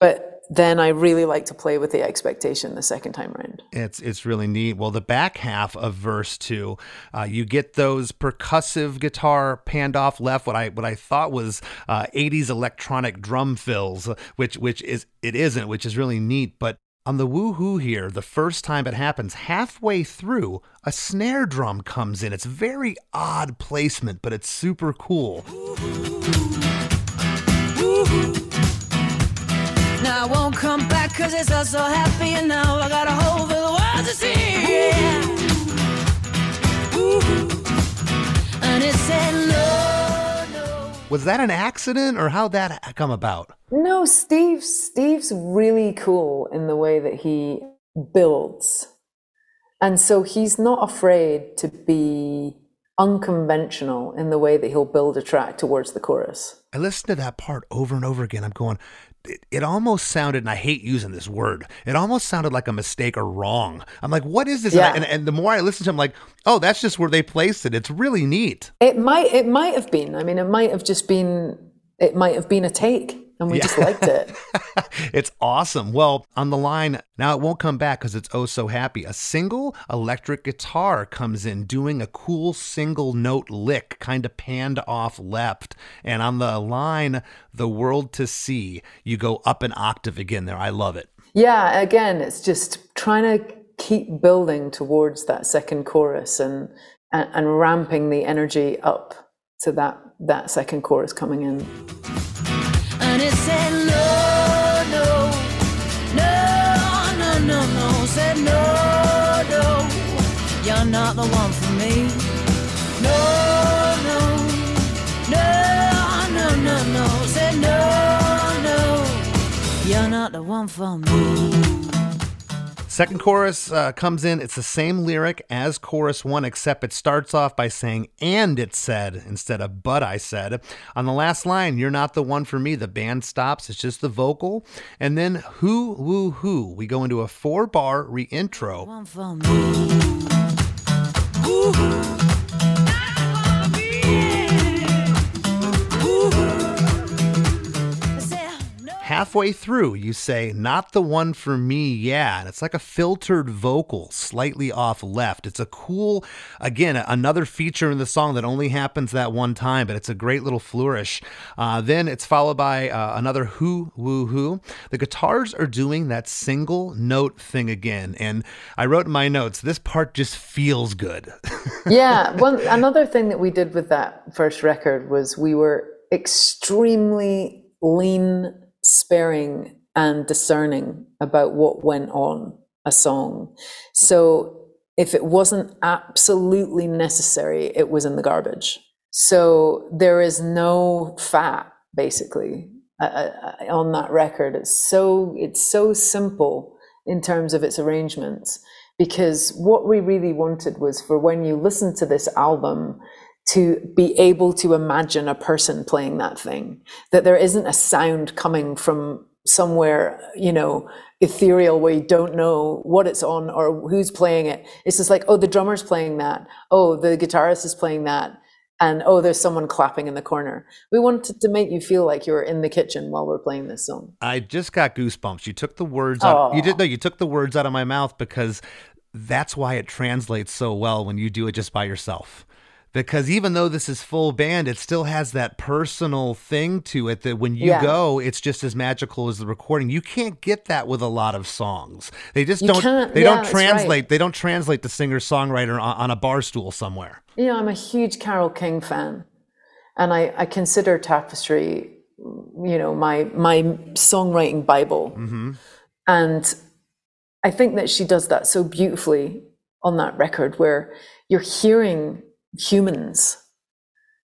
but then I really like to play with the expectation the second time around. It's it's really neat. Well, the back half of verse two, uh, you get those percussive guitar panned off left. What I what I thought was uh, '80s electronic drum fills, which which is it isn't, which is really neat. But on the woohoo here, the first time it happens, halfway through, a snare drum comes in. It's very odd placement, but it's super cool. Now I won't come back cause it's all so happy and now I got a hole for the world to see. Yeah. Ooh. And it said no, no. Was that an accident, or how'd that come about? No, Steve. Steve's really cool in the way that he builds, and so he's not afraid to be unconventional in the way that he'll build a track towards the chorus. I listened to that part over and over again. I'm going, it, it almost sounded, and I hate using this word, it almost sounded like a mistake or wrong. I'm like, what is this? And I- And, and the more I listen to him, like, oh, that's just where they placed it. It's really neat. It might. It might have been. I mean, it might have just been. It might have been a take, and we just liked it. it's awesome. Well, on the line, now it won't come back because it's oh so happy. A single electric guitar comes in doing a cool single note lick, kind of panned off left. And on the line, the world to see, you go up an octave again there. I love it. Yeah, again, it's just trying to keep building towards that second chorus and and, and ramping the energy up to that that second chorus coming in. And it said no, no, no, no, no, no. Said no, no, you're not the one for me. No, no, no, no, no, no. Said no, no, you're not the one for me. Second chorus uh, comes in. It's the same lyric as chorus one, except it starts off by saying, and it said, instead of but I said. On the last line, you're not the one for me. The band stops. It's just the vocal. And then who, woo, who. We go into a four bar re intro. One Halfway through, you say, not the one for me, yeah. And it's like a filtered vocal, slightly off left. It's a cool, again, another feature in the song that only happens that one time, but it's a great little flourish. Uh, then it's followed by uh, another who, woo, who. The guitars are doing that single note thing again. And I wrote in my notes, this part just feels good. yeah, one another thing that we did with that first record was we were extremely lean, sparing, and discerning about what went on a song. So if it wasn't absolutely necessary, it was in the garbage. So there is no fat, basically, uh, uh, on that record. It's so it's so simple in terms of its arrangements because what we really wanted was for when you listen to this album to be able to imagine a person playing that thing that there isn't a sound coming from somewhere you know ethereal where you don't know what it's on or who's playing it it's just like oh the drummer's playing that oh the guitarist is playing that and oh there's someone clapping in the corner we wanted to make you feel like you were in the kitchen while we're playing this song I just got goosebumps. You took the words out. You Aw. did no, you took the words out of my mouth because that's why it translates so well when you do it just by yourself. Because even though this is full band, it still has that personal thing to it that when you Yeah. go, it's just as magical as the recording. You can't get that with a lot of songs. They just You don't. They yeah, don't that's right. translate. They don't translate the singer songwriter on, on a bar stool somewhere. You know, I'm a huge Carole King fan, and I, I consider Tapestry, you know, my my songwriting Bible. Mm-hmm. And I think that she does that so beautifully on that record, where you're hearing humans.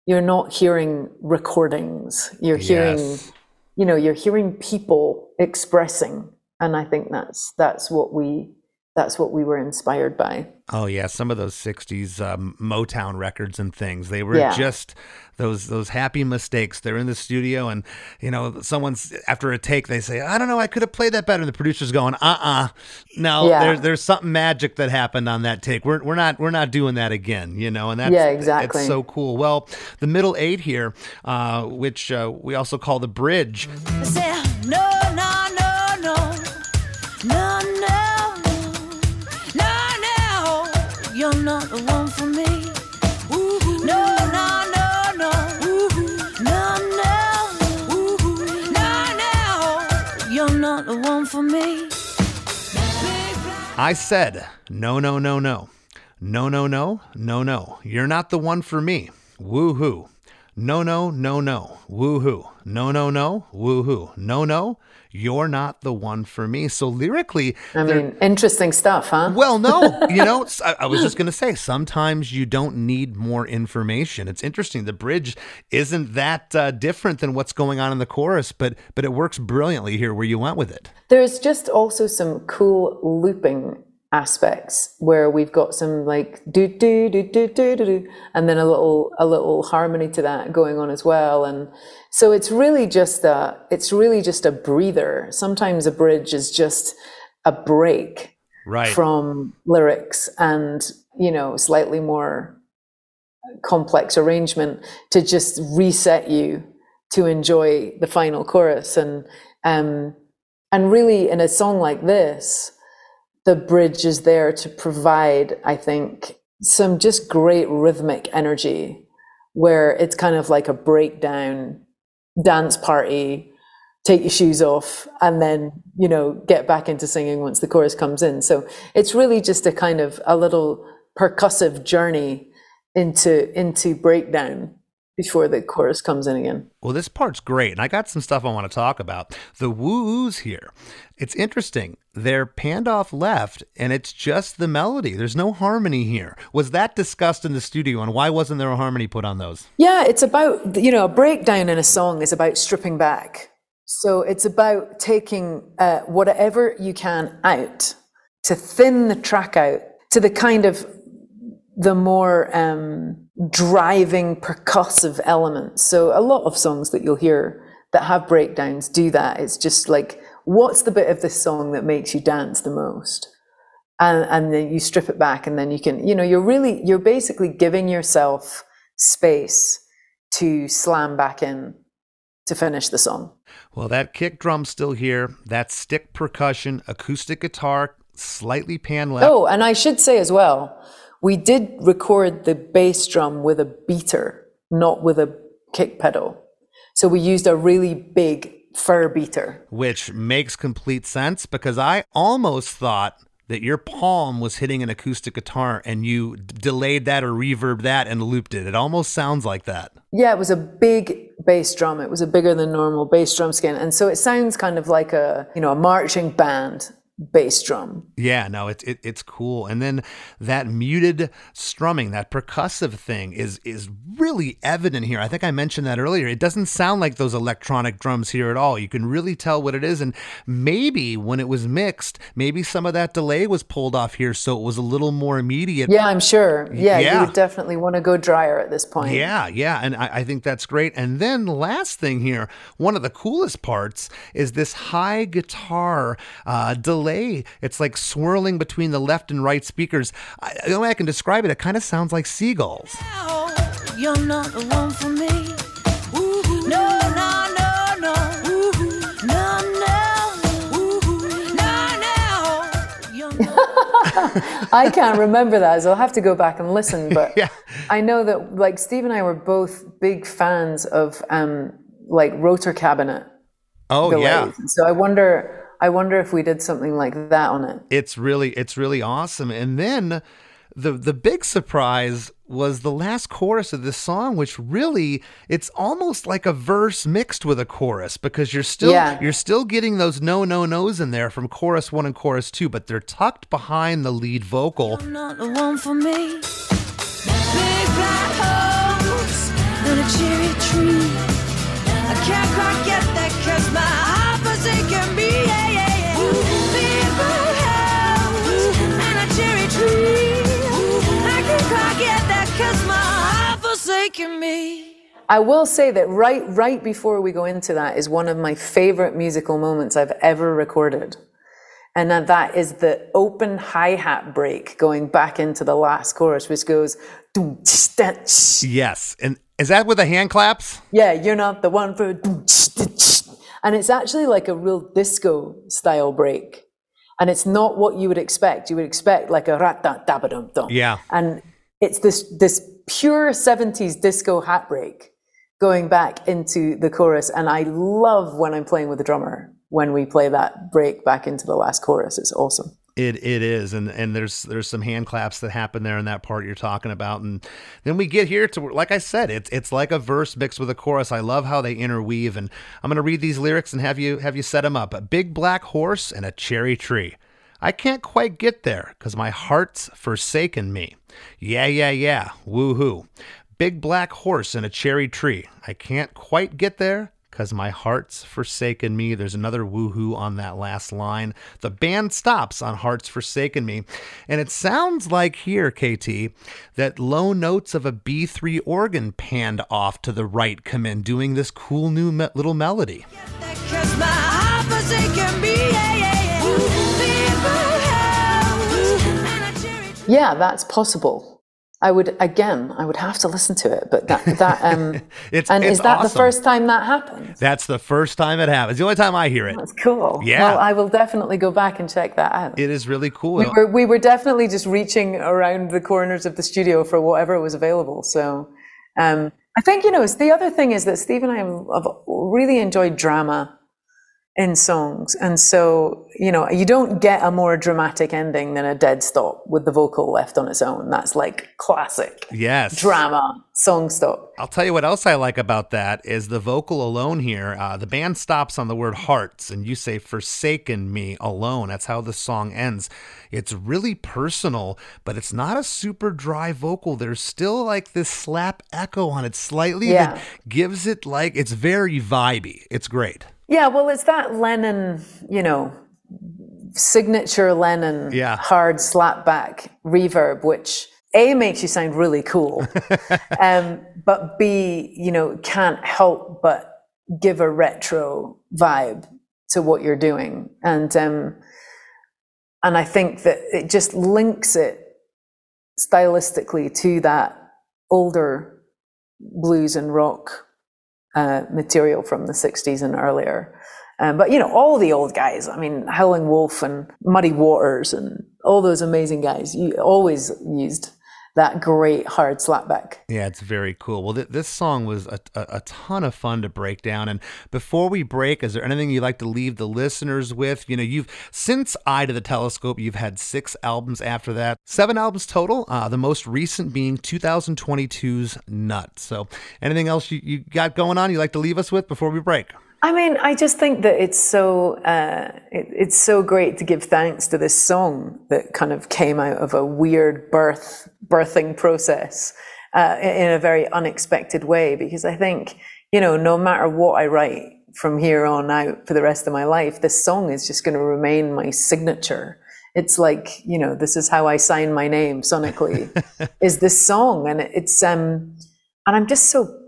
You're not hearing recordings. You're hearing, Yes. you know, you're hearing people expressing, and I think that's that's what we that's what we were inspired by. Oh yeah, some of those '60s um, Motown records and things. They were Yeah. just those those happy mistakes. They're in the studio, and you know, someone's after a take, they say, "I don't know, I could have played that better." And the producer's going, "Uh, uh no, Yeah. there's there's something magic that happened on that take. We're we're not we're not doing that again." You know, and that's Yeah, exactly. It's so cool. Well, the middle eight here, uh, which uh, we also call the bridge. I said, no, no, no, no. No, no, no, no, no. You're not the one for me. Woohoo. No, no, no, no. Woohoo. No, no, no. Woohoo. No, no. You're not the one for me. So lyrically, I mean, interesting stuff, huh? well, no, you know, I was just going to say, sometimes you don't need more information. It's interesting. The bridge isn't that uh, different than what's going on in the chorus, but but it works brilliantly here where you went with it. There's just also some cool looping aspects where we've got some like do do do do do do do and then a little a little harmony to that going on as well. And so it's really just a it's really just a breather. Sometimes a bridge is just a break Right. from lyrics and you know slightly more complex arrangement to just reset you to enjoy the final chorus. And um and really in a song like this the bridge is there to provide i think some just great rhythmic energy where it's kind of like a breakdown dance party take your shoes off and then you know get back into singing once the chorus comes in so it's really just a kind of a little percussive journey into into breakdown before the chorus comes in again Well, this part's great, and I got some stuff I want to talk about. The woo-woos here. It's interesting. They're panned off left, and it's just the melody. There's no harmony here. Was that discussed in the studio, and why wasn't there a harmony put on those? Yeah, it's about, you know, a breakdown in a song is about stripping back. So it's about taking uh, whatever you can out to thin the track out to the kind of the more um, driving percussive elements. So a lot of songs that you'll hear that have breakdowns do that. It's just like, what's the bit of this song that makes you dance the most? and and then you strip it back and then you can you know you're really you're basically giving yourself space to slam back in to finish the song Well, that kick drum's still here. That stick percussion, acoustic guitar, slightly pan left. oh and i should say as well we did record the bass drum with a beater not with a kick pedal so we used a really big fur beater which makes complete sense because I almost thought that your palm was hitting an acoustic guitar and you d- delayed that or reverbed that and looped it. It almost sounds like that. Yeah, it was a big bass drum. It was a bigger than normal bass drum skin. And so it sounds kind of like a, you know, a marching band bass drum. Yeah, no, it's it, it's cool. And then that muted strumming, that percussive thing is is really evident here. I think I mentioned that earlier. It doesn't sound like those electronic drums here at all. You can really tell what it is. And maybe when it was mixed, maybe some of that delay was pulled off here, so it was a little more immediate. Yeah, I'm sure. Yeah, Yeah. you would definitely want to go drier at this point. Yeah, yeah, and I, I think that's great. And then last thing here, one of the coolest parts is this high guitar uh, delay. It's like swirling between the left and right speakers. I, the only way I can describe it, it kind of sounds like seagulls. No, you're not the one for me. No, no, no, no. No, no. No, no. You're not I can't remember that, so I'll have to go back and listen. But Yeah. I know that like Steve and I were both big fans of um, like rotor cabinet Oh delays. yeah. So I wonder, I wonder if we did something like that on it. it's really it's really awesome and then the the big surprise was the last chorus of this song which really it's almost like a verse mixed with a chorus because you're still Yeah. you're still getting those no no no's in there from chorus 1 and chorus 2 but they're tucked behind the lead vocal forsaken me. I will say that right right before we go into that is one of my favorite musical moments I've ever recorded. And that, that is the open hi-hat break going back into the last chorus, which goes doom, tsh, da, tsh. yes and is that with the hand claps Yeah, you're not the one for doom, tsh, da, tsh. and it's actually like a real disco style break. And it's not what you would expect. You would expect like a rat da da dum dum. Yeah. And it's this this pure 70s disco hat break going back into the chorus. And I love when I'm playing with the drummer when we play that break back into the last chorus. It's awesome. It it is, and and there's there's some hand claps that happen there in that part you're talking about, and then we get here to like I said, it's it's like a verse mixed with a chorus. I love how they interweave, and I'm gonna read these lyrics and have you have you set them up. A big black horse and a cherry tree. I can't quite get there because my heart's forsaken me. Yeah yeah yeah, woohoo. Big black horse in a cherry tree. I can't quite get there because my heart's forsaken me. There's another woohoo on that last line. The band stops on Heart's Forsaken Me. And it sounds like here, KT, that low notes of a B3 organ panned off to the right come in, doing this cool new me- little melody. Yeah, that's possible. I would again, I would have to listen to it, but that that um It's- and it's is that the first time that happened? That's the first time it happens. The only time I hear it. That's cool. Yeah. Well, I will definitely go back and check that out. It is really cool. we were we were definitely just reaching around the corners of the studio for whatever was available. So um, I think you know it's the other thing is that Steve and I have really enjoyed drama in songs, and so you know you don't get a more dramatic ending than a dead stop with the vocal left on its own. That's like classic Yes. drama song stop. I'll tell you what else I like about that is the vocal alone here. Uh, the band stops on the word hearts, and you say "forsaken me alone." That's how the song ends. It's really personal, but it's not a super dry vocal. There's still like this slap echo on it slightly Yeah. that gives it like it's very vibey. It's great. Yeah, well, it's that Lennon, you know, signature Lennon Yeah. hard slapback reverb, which A makes you sound really cool, um, but B, you know, can't help but give a retro vibe to what you're doing. And um, and I think that it just links it stylistically to that older blues and rock uh, material from the 60s and earlier. Um, but you know, all the old guys, I mean, Howlin' Wolf and Muddy Waters and all those amazing guys, you always used that great hard slapback. Yeah, it's very cool. Well, th- this song was a, a, a ton of fun to break down. And before we break, is there anything you'd like to leave the listeners with? You know, you've since Eye to the Telescope, you've had six albums after that, seven albums total. Uh, the most recent being 2022's Nut. So, anything else you, you got going on? you'd like to leave us with before we break? I mean, I just think that it's so uh, it, it's so great to give thanks to this song that kind of came out of a weird birth birthing process uh, in in a very unexpected way. Because I think you know, no matter what I write from here on out for the rest of my life, this song is just going to remain my signature. It's like you know, this is how I sign my name sonically. is this song, and it's um, and I'm just so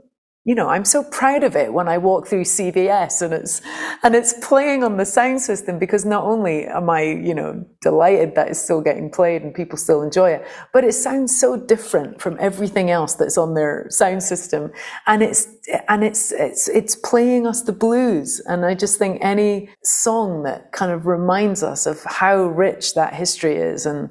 you know, I'm so proud of it when I walk through CVS and it's and it's playing on the sound system because not only am I, you know, delighted that it's still getting played and people still enjoy it, but it sounds so different from everything else that's on their sound system. And it's and it's it's it's playing us the blues. And I just think any song that kind of reminds us of how rich that history is and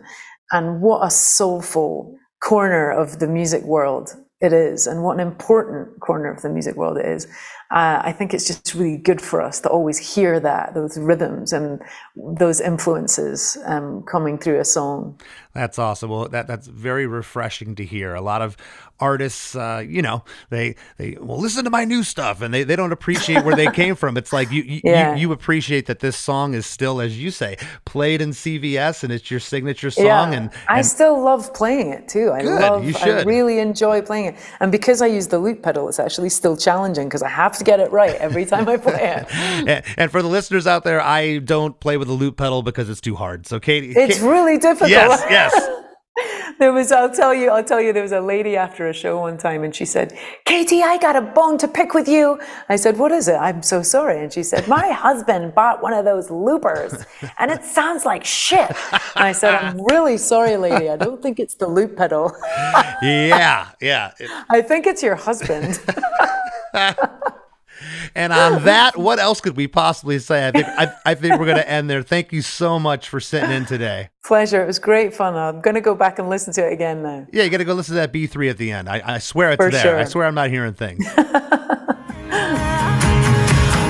and what a soulful corner of the music world it is, and what an important corner of the music world it is. Uh, I think it's just really good for us to always hear that, those rhythms and those influences um, coming through a song. That's awesome. Well, that that's very refreshing to hear. A lot of artists, uh, you know, they they well listen to my new stuff, and they, they don't appreciate where they came from. It's like you you, Yeah. you you appreciate that this song is still, as you say, played in CVS, and it's your signature song. Yeah, And, I still love playing it too. I Good, love, you I should. really enjoy playing it, and because I use the loop pedal, it's actually still challenging because I have to get it right every time I play it. and, and for the listeners out there, I don't play with the loop pedal because it's too hard. So KT, It's Ka- really difficult. yes, yes. There was, I'll tell you, I'll tell you, there was a lady after a show one time and she said, KT, I got a bone to pick with you. I said, What is it? I'm so sorry. And she said, My husband bought one of those loopers and it sounds like shit. And I said, I'm really sorry, lady. I don't think it's the loop pedal. yeah, yeah. I think it's your husband. And on that, what else could we possibly say? I think I, I think we're going to end there. Thank you so much for sitting in today. Pleasure. It was great fun. I'm going to go back and listen to it again now. Yeah, you got to go listen to that B three at the end. I, I swear it's For there. sure. I swear I'm not hearing things.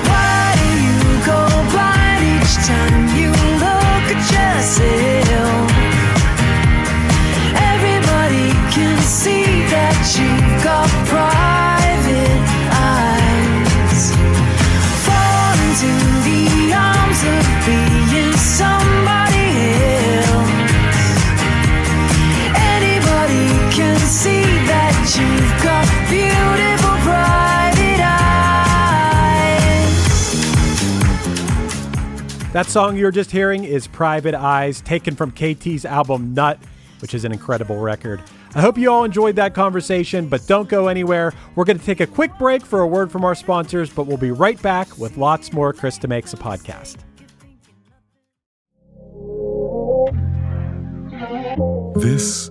Why do you go blind each time That song you're just hearing is Private Eyes, taken from KT's album Nut, which is an incredible record. I hope you all enjoyed that conversation, but don't go anywhere. We're going to take a quick break for a word from our sponsors, but we'll be right back with lots more Chris DeMakes a Podcast. This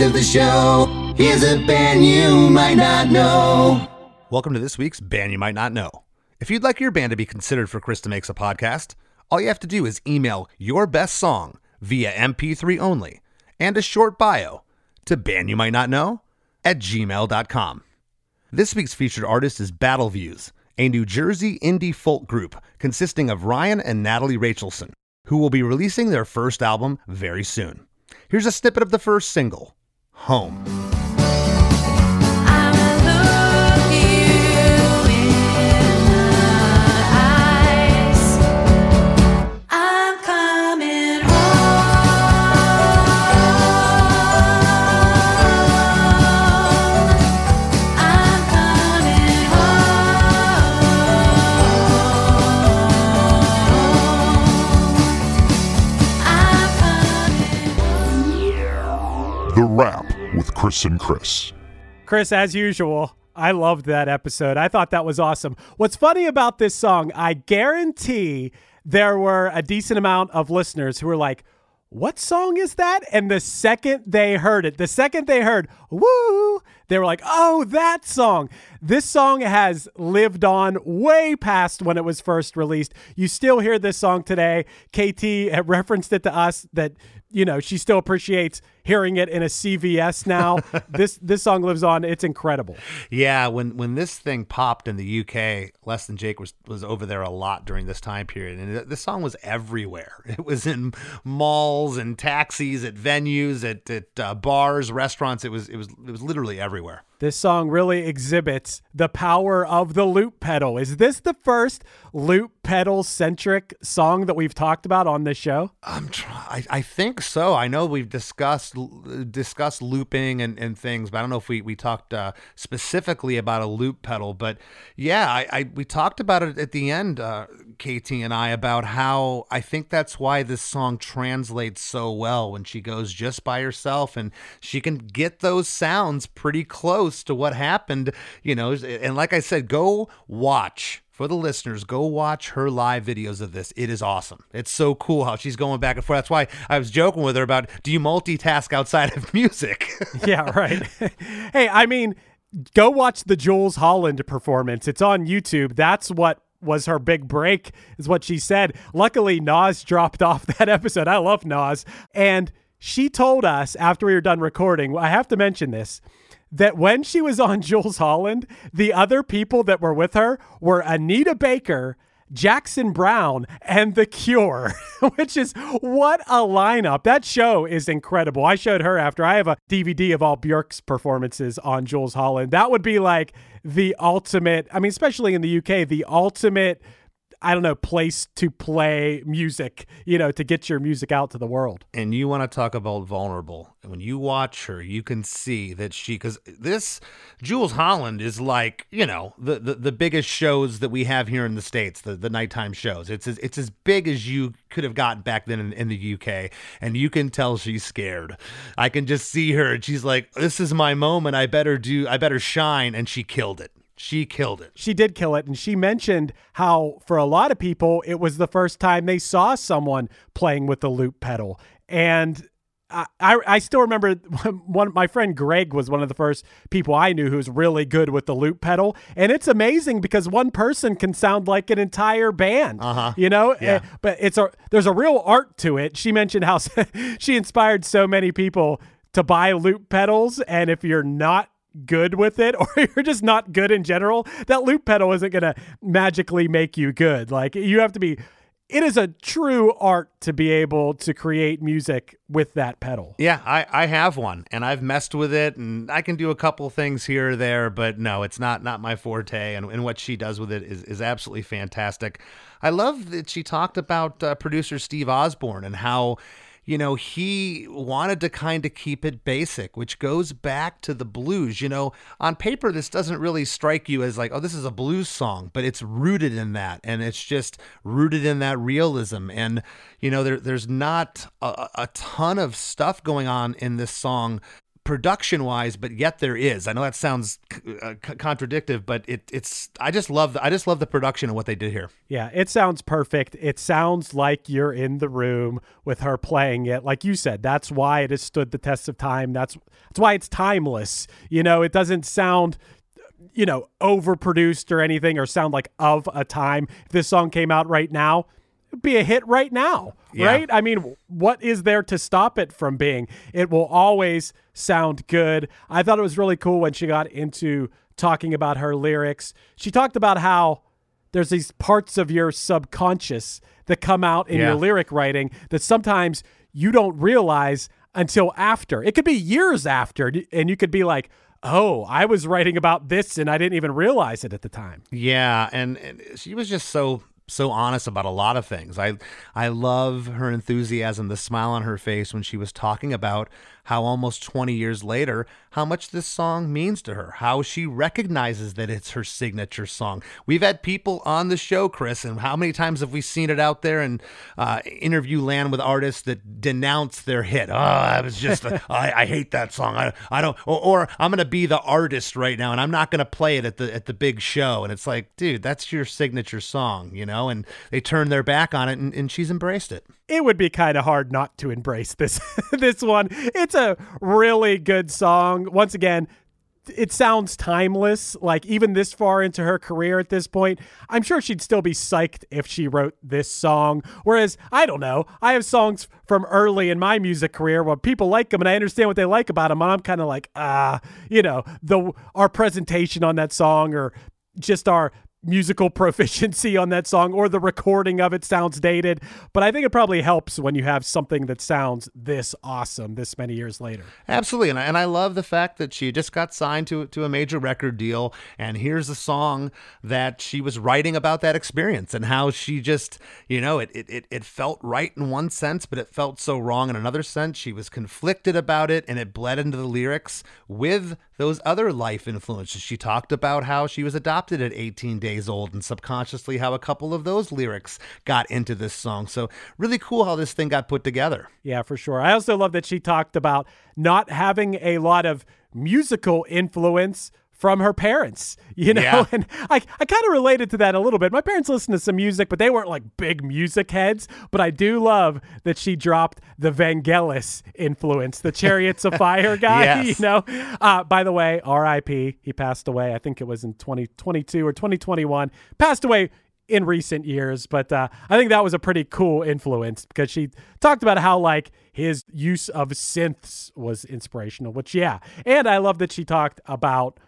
Of the show, here's a band you might not know. Welcome to this week's Band You Might Not Know. If you'd like your band to be considered for Chris DeMakes a Podcast, all you have to do is email your best song via MP3 only and a short bio to band you might not know at gmail.com. This week's featured artist is Battle Views, a New Jersey indie folk group consisting of Ryan and Natalie Rachelson, who will be releasing their first album very soon. Here's a snippet of the first single, Home. Chris and Chris. Chris, as usual, I loved that episode. I thought that was awesome. What's funny about this song, I guarantee there were a decent amount of listeners who were like, what song is that? And the second they heard it, the second they heard, woo, they were like, oh, that song. This song has lived on way past when it was first released. You still hear this song today. KT referenced it to us that you know, she still appreciates hearing it in a CVS now. this this song lives on. It's incredible. Yeah, when when this thing popped in the UK, Less Than Jake was was over there a lot during this time period, and it- this song was everywhere. It was in malls and taxis, at venues, at, at uh, bars, restaurants. It was it was it was literally everywhere. This song really exhibits the power of the loop pedal. Is this the first loop pedal centric song that we've talked about on this show? I'm try- I, I think so. I know we've discussed discussed looping and, and things, but I don't know if we we talked uh, specifically about a loop pedal. But yeah, I, I we talked about it at the end, uh, KT and I, about how I think that's why this song translates so well when she goes just by herself and she can get those sounds pretty close to what happened. You know, and like I said, go watch for the listeners, go watch her live videos of this. It is awesome. It's so cool how she's going back and forth. That's why I was joking with her about do you multitask outside of music? yeah, right. hey, I mean, go watch the Jools Holland performance. It's on YouTube. That's what was her big break, is what she said. Luckily, Nas dropped off that episode. I love Nas. And she told us after we were done recording, I have to mention this that when she was on Jools Holland, the other people that were with her were Anita Baker, Jackson Browne, and The Cure, which is what a lineup. That show is incredible. I showed her after. I have a DVD of all Björk's performances on Jools Holland. That would be like the ultimate, I mean, especially in the UK, the ultimate. I don't know, place to play music, you know, to get your music out to the world. and you want to talk about vulnerable. And when you watch her, you can see that she because this Jools Holland is like you know the, the the biggest shows that we have here in the states, the the nighttime shows. It's as, it's as big as you could have gotten back then in, in the UK, and you can tell she's scared. I can just see her, and she's like, "This is my moment. I better do. I better shine," and she killed it. She killed it. She did kill it. And she mentioned how, for a lot of people, it was the first time they saw someone playing with the loop pedal. And I, I, still remember one my friend Greg was one of the first people I knew who was really good with the loop pedal. And it's amazing because one person can sound like an entire band. Uh-huh. You know? Yeah. Eh, But it's a there's a real art to it. She mentioned how she inspired so many people to buy loop pedals. And if you're not good with it or you're just not good in general, that loop pedal isn't going to magically make you good. Like you have to be it is a true art to be able to create music with that pedal. Yeah, I, I have one and I've messed with it and I can do a couple things here or there, but no, it's not not my forte. And, and what she does with it is, is absolutely fantastic. I love that she talked about uh, producer Steve Osborne and how, you know, he wanted to kind of keep it basic, which goes back to the blues. You know, on paper, this doesn't really strike you as like, oh, this is a blues song, but it's rooted in that. And it's just rooted in that realism. And, you know, there, there's not a, a ton of stuff going on in this song production wise but yet there is i know that sounds uh, c- contradictive but it, it's i just love the, i just love the production and what they did here Yeah, it sounds perfect. It sounds like you're in the room with her playing it. Like you said, that's why it has stood the test of time. That's that's why it's timeless. You know, it doesn't sound you know, overproduced or anything or sound like of a time. If this song came out right now, be a hit right now, Yeah. right? I mean, what is there to stop it from being? It will always sound good. I thought it was really cool when she got into talking about her lyrics. She talked about how there's these parts of your subconscious that come out in Yeah. your lyric writing that sometimes you don't realize until after. It could be years after, and you could be like, oh, I was writing about this and I didn't even realize it at the time. Yeah, and, and she was just so so honest about a lot of things. I I love her enthusiasm, the smile on her face when she was talking about how almost 20 years later, how much this song means to her, how she recognizes that it's her signature song. We've had people on the show, Chris, and how many times have we seen it out there and uh, interview land with artists that denounce their hit? Oh, I was just, I, I hate that song. I, I don't, or, or I'm going to be the artist right now and I'm not going to play it at the, at the big show. And it's like, dude, that's your signature song, you know? And they turn their back on it and, and she's embraced it. It would be kind of hard not to embrace this this one. It's a really good song. Once again, it sounds timeless. Like even this far into her career at this point, I'm sure she'd still be psyched if she wrote this song. Whereas I don't know, I have songs from early in my music career where people like them and I understand what they like about them, and I'm kind of like, ah, you know, the our presentation on that song or just our musical proficiency on that song or the recording of it sounds dated. But I think it probably helps when you have something that sounds this awesome this many years later. Absolutely, and I, and I love the fact that she just got signed to to a major record deal, and here's a song that she was writing about that experience and how she just, you know, it it, it, it felt right in one sense, but it felt so wrong in another sense. She was conflicted about it, and it bled into the lyrics with those other life influences. She talked about how she was adopted at 18 days old, and subconsciously how a couple of those lyrics got into this song. So really cool how this thing got put together. Yeah, for sure. I also love that she talked about not having a lot of musical influence from her parents, you know? Yeah. And I, I kind of related to that a little bit. My parents listened to some music, but they weren't like big music heads. But I do love that she dropped the Vangelis influence, the Chariots of Fire guy, Yes. you know? Uh, by the way, RIP, he passed away. I think it was in 2022 or 2021. Passed away in recent years, but uh, I think that was a pretty cool influence because she talked about how like his use of synths was inspirational. Which yeah, and I love that she talked about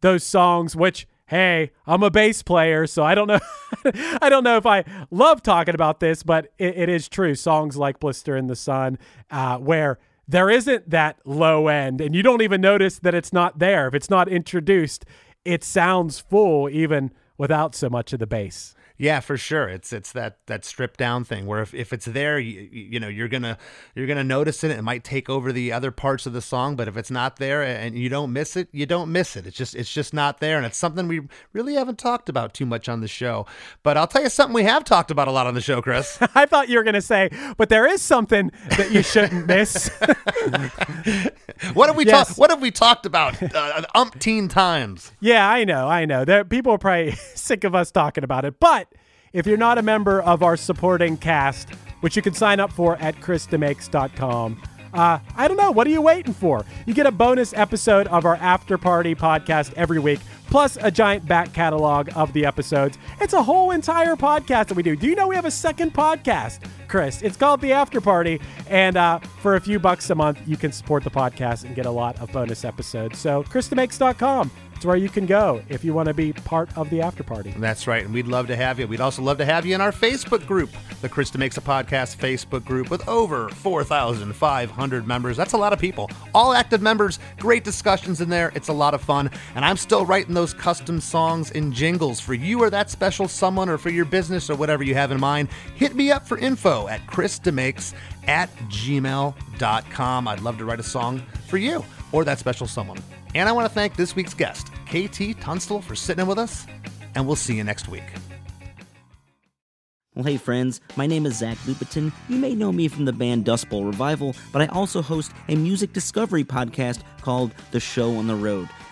those songs. Which hey, I'm a bass player, so I don't know, I don't know if I love talking about this, but it, it is true. Songs like "Blister in the Sun," uh, where there isn't that low end, and you don't even notice that it's not there if it's not introduced. It sounds full even without so much of the bass. Yeah, for sure. It's it's that that stripped down thing where if, if it's there, you, you know, you're gonna you're gonna notice it. It might take over the other parts of the song, but if it's not there and you don't miss it, you don't miss it. It's just it's just not there, and it's something we really haven't talked about too much on the show. But I'll tell you something we have talked about a lot on the show, Chris. I thought you were going to say, but there is something that you shouldn't miss. what have we Yes. talked? What have we talked about uh, umpteen times? yeah, I know, I know. There, people are probably sick of us talking about it. But if you're not a member of our supporting cast, which you can sign up for at chrisdemakes.com, uh, I don't know. What are you waiting for? You get a bonus episode of our After Party podcast every week, plus a giant back catalog of the episodes. It's a whole entire podcast that we do. Do you know we have a second podcast, Chris? It's called The After Party. And uh, for a few bucks a month, you can support the podcast and get a lot of bonus episodes. So, chrisdemakes.com. It's where you can go if you want to be part of the after party. That's right, and we'd love to have you. We'd also love to have you in our Facebook group, the Chris DeMakes a Podcast Facebook group, with over 4,500 members. That's a lot of people. All active members, great discussions in there. It's a lot of fun. And I'm still writing those custom songs and jingles for you or that special someone or for your business or whatever you have in mind. Hit me up for info at chrisdemakes at gmail.com. I'd love to write a song for you or that special someone. And I want to thank this week's guest, KT Tunstall, for sitting in with us, and we'll see you next week. Well, hey friends, my name is Zach Lupetin. You may know me from the band Dust Bowl Revival, but I also host a music discovery podcast called The Show on the Road.